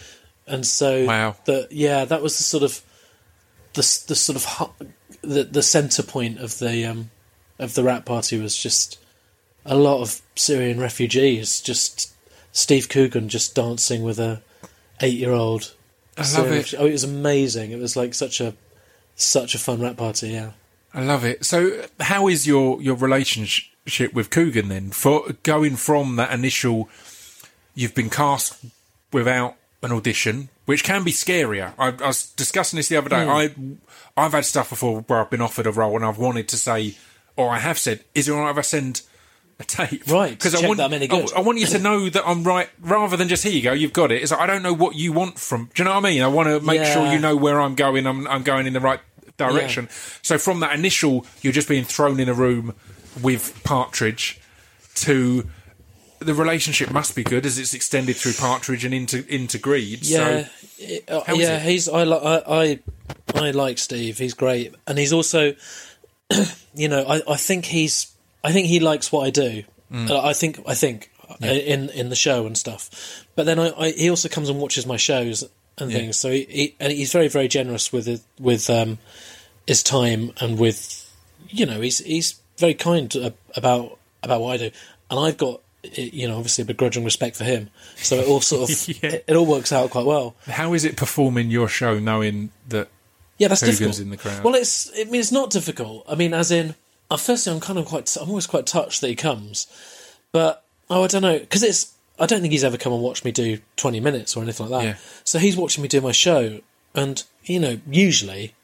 and so Wow. the yeah, that was the sort of the the sort of hu- the the center point of the um, of the rat party was just a lot of Syrian refugees. Just Steve Coogan just dancing with a eight year old. I love it. Oh, it was amazing. It was like such a such a fun wrap party. Yeah. I love it. So, how is your your relationship with Coogan then? For going from that initial, you've been cast without an audition, which can be scarier. I, I was discussing this the other day. Hmm. I I've had stuff before where I've been offered a role and I've wanted to say, or I have said, "Is it all right if I send?" A tape, Right, Because I want, that I'm any good. I, want you to know that I'm right, rather than just here you go, you've got it. It's like, I don't know what you want from. Do you know what I mean? I want to make sure you know where I'm going. I'm I'm going in the right direction. So from that initial, you're just being thrown in a room with Partridge, to the relationship must be good as it's extended through Partridge and into into Greed. Yeah, So uh, yeah. He's I, li- I I I like Steve. He's great, and he's also, you know, I, I think he's I think he likes what I do. Mm. Uh, I think I think uh, in in the show and stuff. But then I, I he also comes and watches my shows and Yeah. things. So he, he and he's very very generous with with um his time and with you know he's he's very kind about about what I do, and I've got you know obviously a begrudging respect for him. So it all sort of Yeah. it, it all works out quite well. how is it performing your show knowing that? Yeah, that's Coogan's difficult. in the crowd. Well, it's I mean it's not difficult. I mean, as in, firstly, I'm kind of quite I'm always quite touched that he comes, but oh, I don't know because it's I don't think he's ever come and watched me do 20 minutes or anything like that. Yeah. So he's watching me do my show, and you know, usually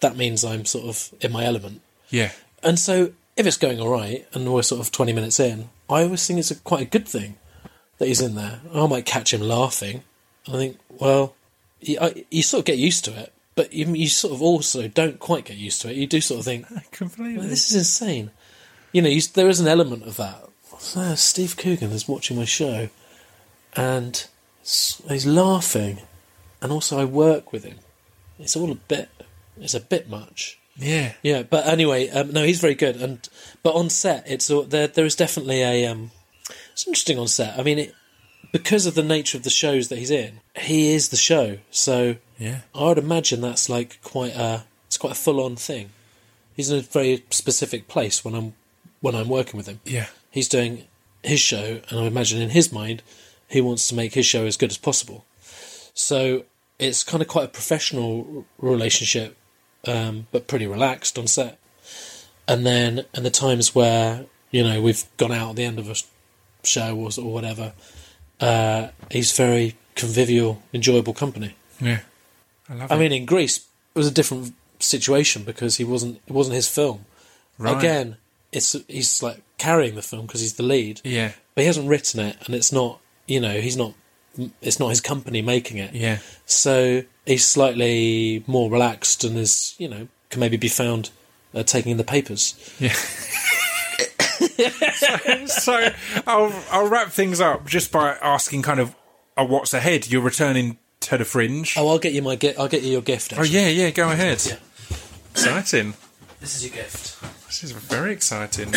that means I'm sort of in my element. Yeah, And so if it's going all right and we're sort of 20 minutes in, I always think it's a, quite a good thing that he's in there. I might catch him laughing. And I think, well, you, I, you sort of get used to it, but you, you sort of also don't quite get used to it. You do sort of think, completely. "Well, this is insane. You know, you, there is an element of that. So Steve Coogan is watching my show and he's laughing, and also I work with him. It's all a bit, it's a bit much. Yeah, Yeah, but anyway, um, no, he's very good. And but on set, it's there. There is definitely a. Um, it's interesting on set. I mean, it, because of the nature of the shows that he's in, he is the show. So yeah. I would imagine that's like quite a it's quite a full on thing. He's in a very specific place when I'm when I'm working with him. Yeah. He's doing his show, and I imagine in his mind, he wants to make his show as good as possible. So it's kind of quite a professional relationship, um, but pretty relaxed on set. And then, and the times where you know we've gone out at the end of a show or, or whatever, uh, he's very convivial, enjoyable company. Yeah. I love it. I it. mean, in Greece, it was a different situation because he wasn't. It wasn't his film. Right. Again, it's he's like carrying the film because he's the lead, Yeah. but he hasn't written it, and it's not. You know, he's not. It's not his company making it. Yeah. So he's slightly more relaxed and is, you know, can maybe be found uh, taking in the papers. Yeah. so I'll I'll wrap things up just by asking kind of uh, what's ahead. You're returning to the fringe. Oh, I'll get you my gift. I'll get you your gift. Oh, yeah, yeah. Go ahead. Yeah. Exciting. This is your gift. This is very exciting.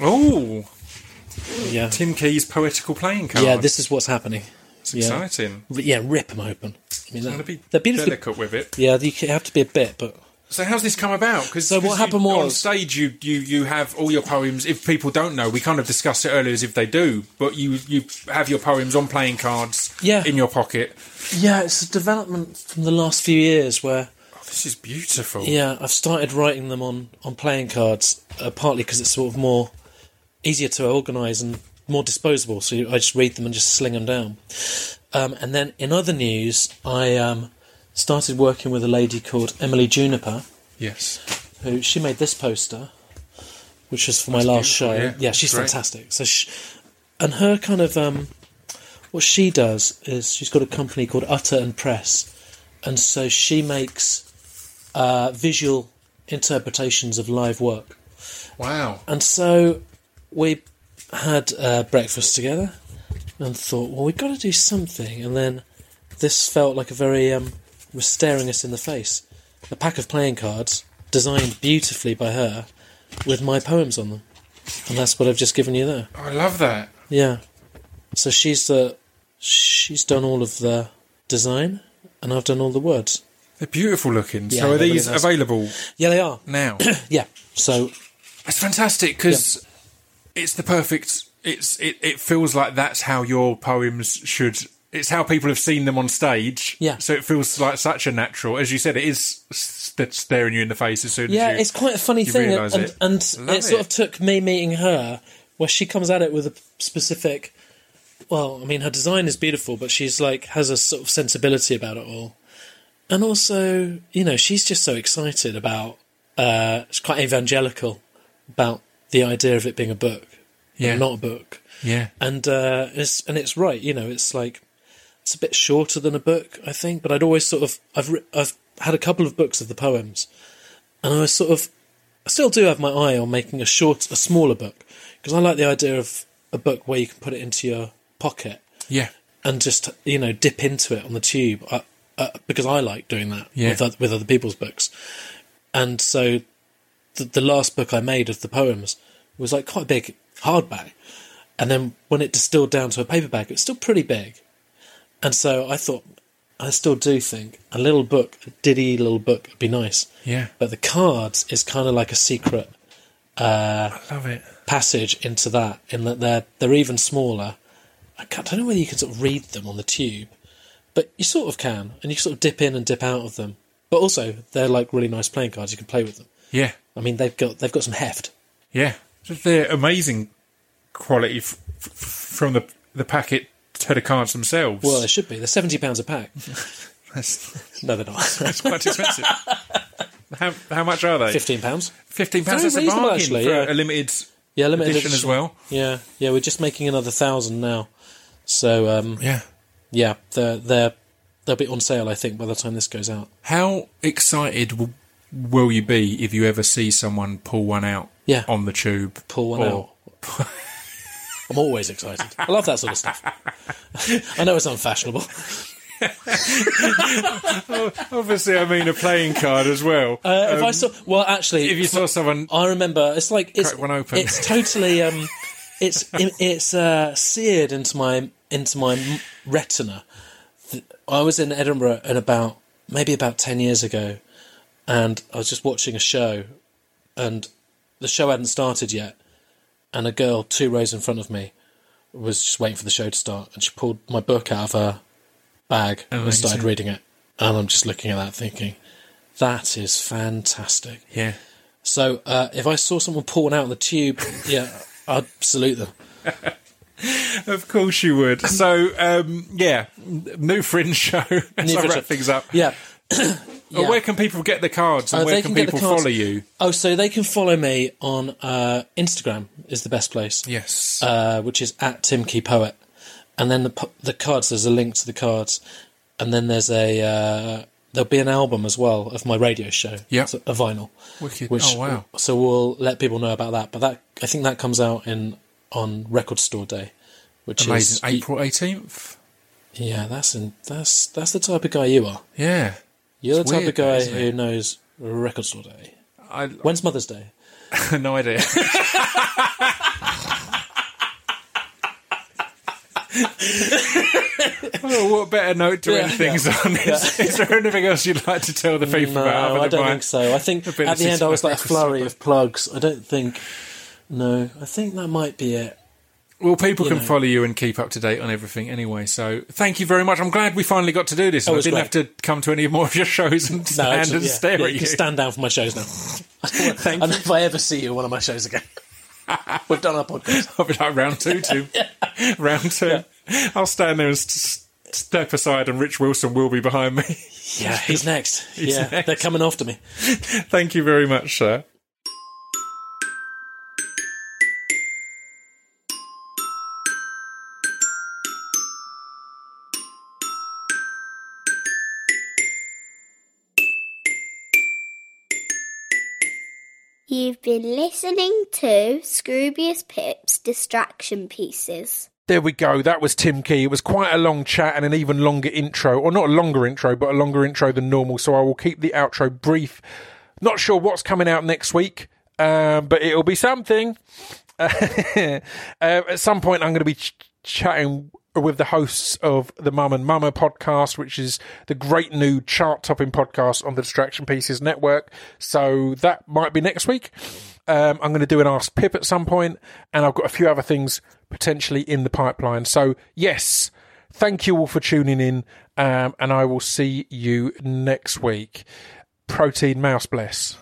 Oh, Yeah. Tim Key's poetical playing card. Yeah, this is what's happening. It's yeah. exciting. R- Yeah, rip them open. I mean, I'm that, going to be they're beautifully. delicate with it. Yeah, you have to be a bit, but So how's this come about? Because So what happened on was- stage you, you you have all your poems. If people don't know, we kind of discussed it earlier as if they do, but you you have your poems on playing cards Yeah. in your pocket. yeah, it's a development from the last few years where Oh, this is beautiful. Yeah, I've started writing them on, on playing cards, uh, partly because it's sort of more easier to organise and more disposable. So I just read them and just sling them down. Um, and then in other news, I um, started working with a lady called Emily Juniper, Yes. who she made this poster, which was for my last show. Yeah, yeah. she's Great. fantastic. So, she, and her kind of um, what she does is she's got a company called Utter and Press, and so she makes uh, visual interpretations of live work. Wow. And so we had uh, breakfast together and thought, well, we've got to do something. And then this felt like a very um, was staring us in the face. A pack of playing cards designed beautifully by her with my poems on them, and that's what I've just given you there. I love that. Yeah. So she's the she's done all of the design, and I've done all the words. They're beautiful looking. Yeah, so are these really nice. available Yeah, they are. now? Yeah. So That's fantastic because it's the perfect. It's it, it feels like that's how your poems should. It's how people have seen them on stage. Yeah. So it feels like such a natural, as you said. It is s- that's staring you in the face as soon Yeah, as you. Yeah, it's quite a funny you thing, realise and it. and Love it sort of took me meeting her, where she comes at it with a specific. Well, I mean, her design is beautiful, but she's like has a sort of sensibility about it all, and also, you know, she's just so excited about. Uh, she's quite evangelical about the idea of it being a book, Yeah. not a book, yeah. and uh, it's and it's right. You know, it's like it's a bit shorter than a book, I think. But I'd always sort of I've I've had a couple of books of the poems, and I was sort of I still do have my eye on making a short, a smaller book because I like the idea of a book where you can put it into your pocket Yeah. and just you know dip into it on the tube uh, uh, because I like doing that Yeah. with oth- with other people's books, and so the, the last book I made of the poems was like quite a big hardback, and then when it distilled down to a paperback, it's still pretty big, and so I thought I still do think a little book, a diddy little book, would be nice, Yeah. but the cards is kind of like a secret uh, I love it. passage into that in that they're they're even smaller. I, can't, I don't know whether you can sort of read them on the tube, but you sort of can, and you sort of dip in and dip out of them. But also, they're like really nice playing cards. You can play with them. Yeah. I mean, they've got they've got some heft. Yeah. They're amazing quality f- f- from the the packet to the cards themselves. Well, they should be. They're seventy pounds a pack. that's, No, they're not. that's quite expensive. how how much are they? Fifteen pounds. Fifteen pounds. That's a bargain actually, for yeah. a limited Yeah, limited edition as well. Yeah, yeah. We're just making another thousand now. So um, Yeah. yeah, they're they're they'll be on sale. I think by the time this goes out. How excited w- will you be if you ever see someone pull one out Yeah. on the tube? pull one Or- out. I'm always excited. I love that sort of stuff. I know it's unfashionable. Obviously, I mean a playing card as well. Uh, if I saw, well, actually, if you saw someone, I remember it's like it's one open. it's totally um, it's it's uh, seared into my into my retina. I was in Edinburgh and about maybe about ten years ago, and I was just watching a show, and the show hadn't started yet, and a girl two rows in front of me was just waiting for the show to start, and she pulled my book out of her bag and started reading it, and I'm just looking at that thinking, that is fantastic. Yeah. So uh, if I saw someone pull one out of the tube, yeah, I'd salute them. Of course you would. So, um, yeah, new Fringe show. As New I wrap show. things up. Yeah. Well, Yeah. where can people get the cards and Oh, where can, can people follow you? Oh, so they can follow me on uh, Instagram is the best place. Yes. uh, which is at Tim Key Poet, and then the the cards. There's a link to the cards, and then there's a uh, there'll be an album as well of my radio show. It's a, a vinyl. Wicked. Which, oh, wow. So we'll let people know about that. But that I think that comes out in on Record Store Day, which Amazing. is April 18th. Yeah, that's in, that's that's the type of guy you are. Yeah. You're It's the type weird of guy though, who knows Record Store Day. I When's Mother's Day? no idea. oh, what better note to end Yeah. things on? Is, is there anything else you'd like to tell the people No, about? I don't think so. I think at the end I was like a flurry of plugs. I don't think. No, I think that might be it. Well, people you can know. follow you and keep up to date on everything anyway. So, thank you very much. I'm glad we finally got to do this. Oh, I didn't great. have to come to any more of your shows and No, stand actually, and yeah, stare yeah, at you you. can stand down for my shows now. Thank and if I ever see you in one of my shows again, we've done our podcast. I'll be like round two, two, round two. I'll stand there and s- step aside, and Rich Wilson will be behind me. Yeah, he's next. yeah, next. they're coming after me. Thank you very much, sir. You've been listening to Scroobius Pip's Distraction Pieces. There we go. That was Tim Key. It was quite a long chat and an even longer intro, or not a longer intro, but a longer intro than normal. So I will keep the outro brief. Not sure what's coming out next week, um, but it'll be something. uh, at some point, I'm going to be ch- chatting with the hosts of the Mum and Mama podcast, which is the great new chart topping podcast on the Distraction Pieces network. So that might be next week. Um, I'm going to do an Ask Pip at some point, and I've got a few other things potentially in the pipeline. So, yes, thank you all for tuning in, um, and I will see you next week. Protein Mouse Bless.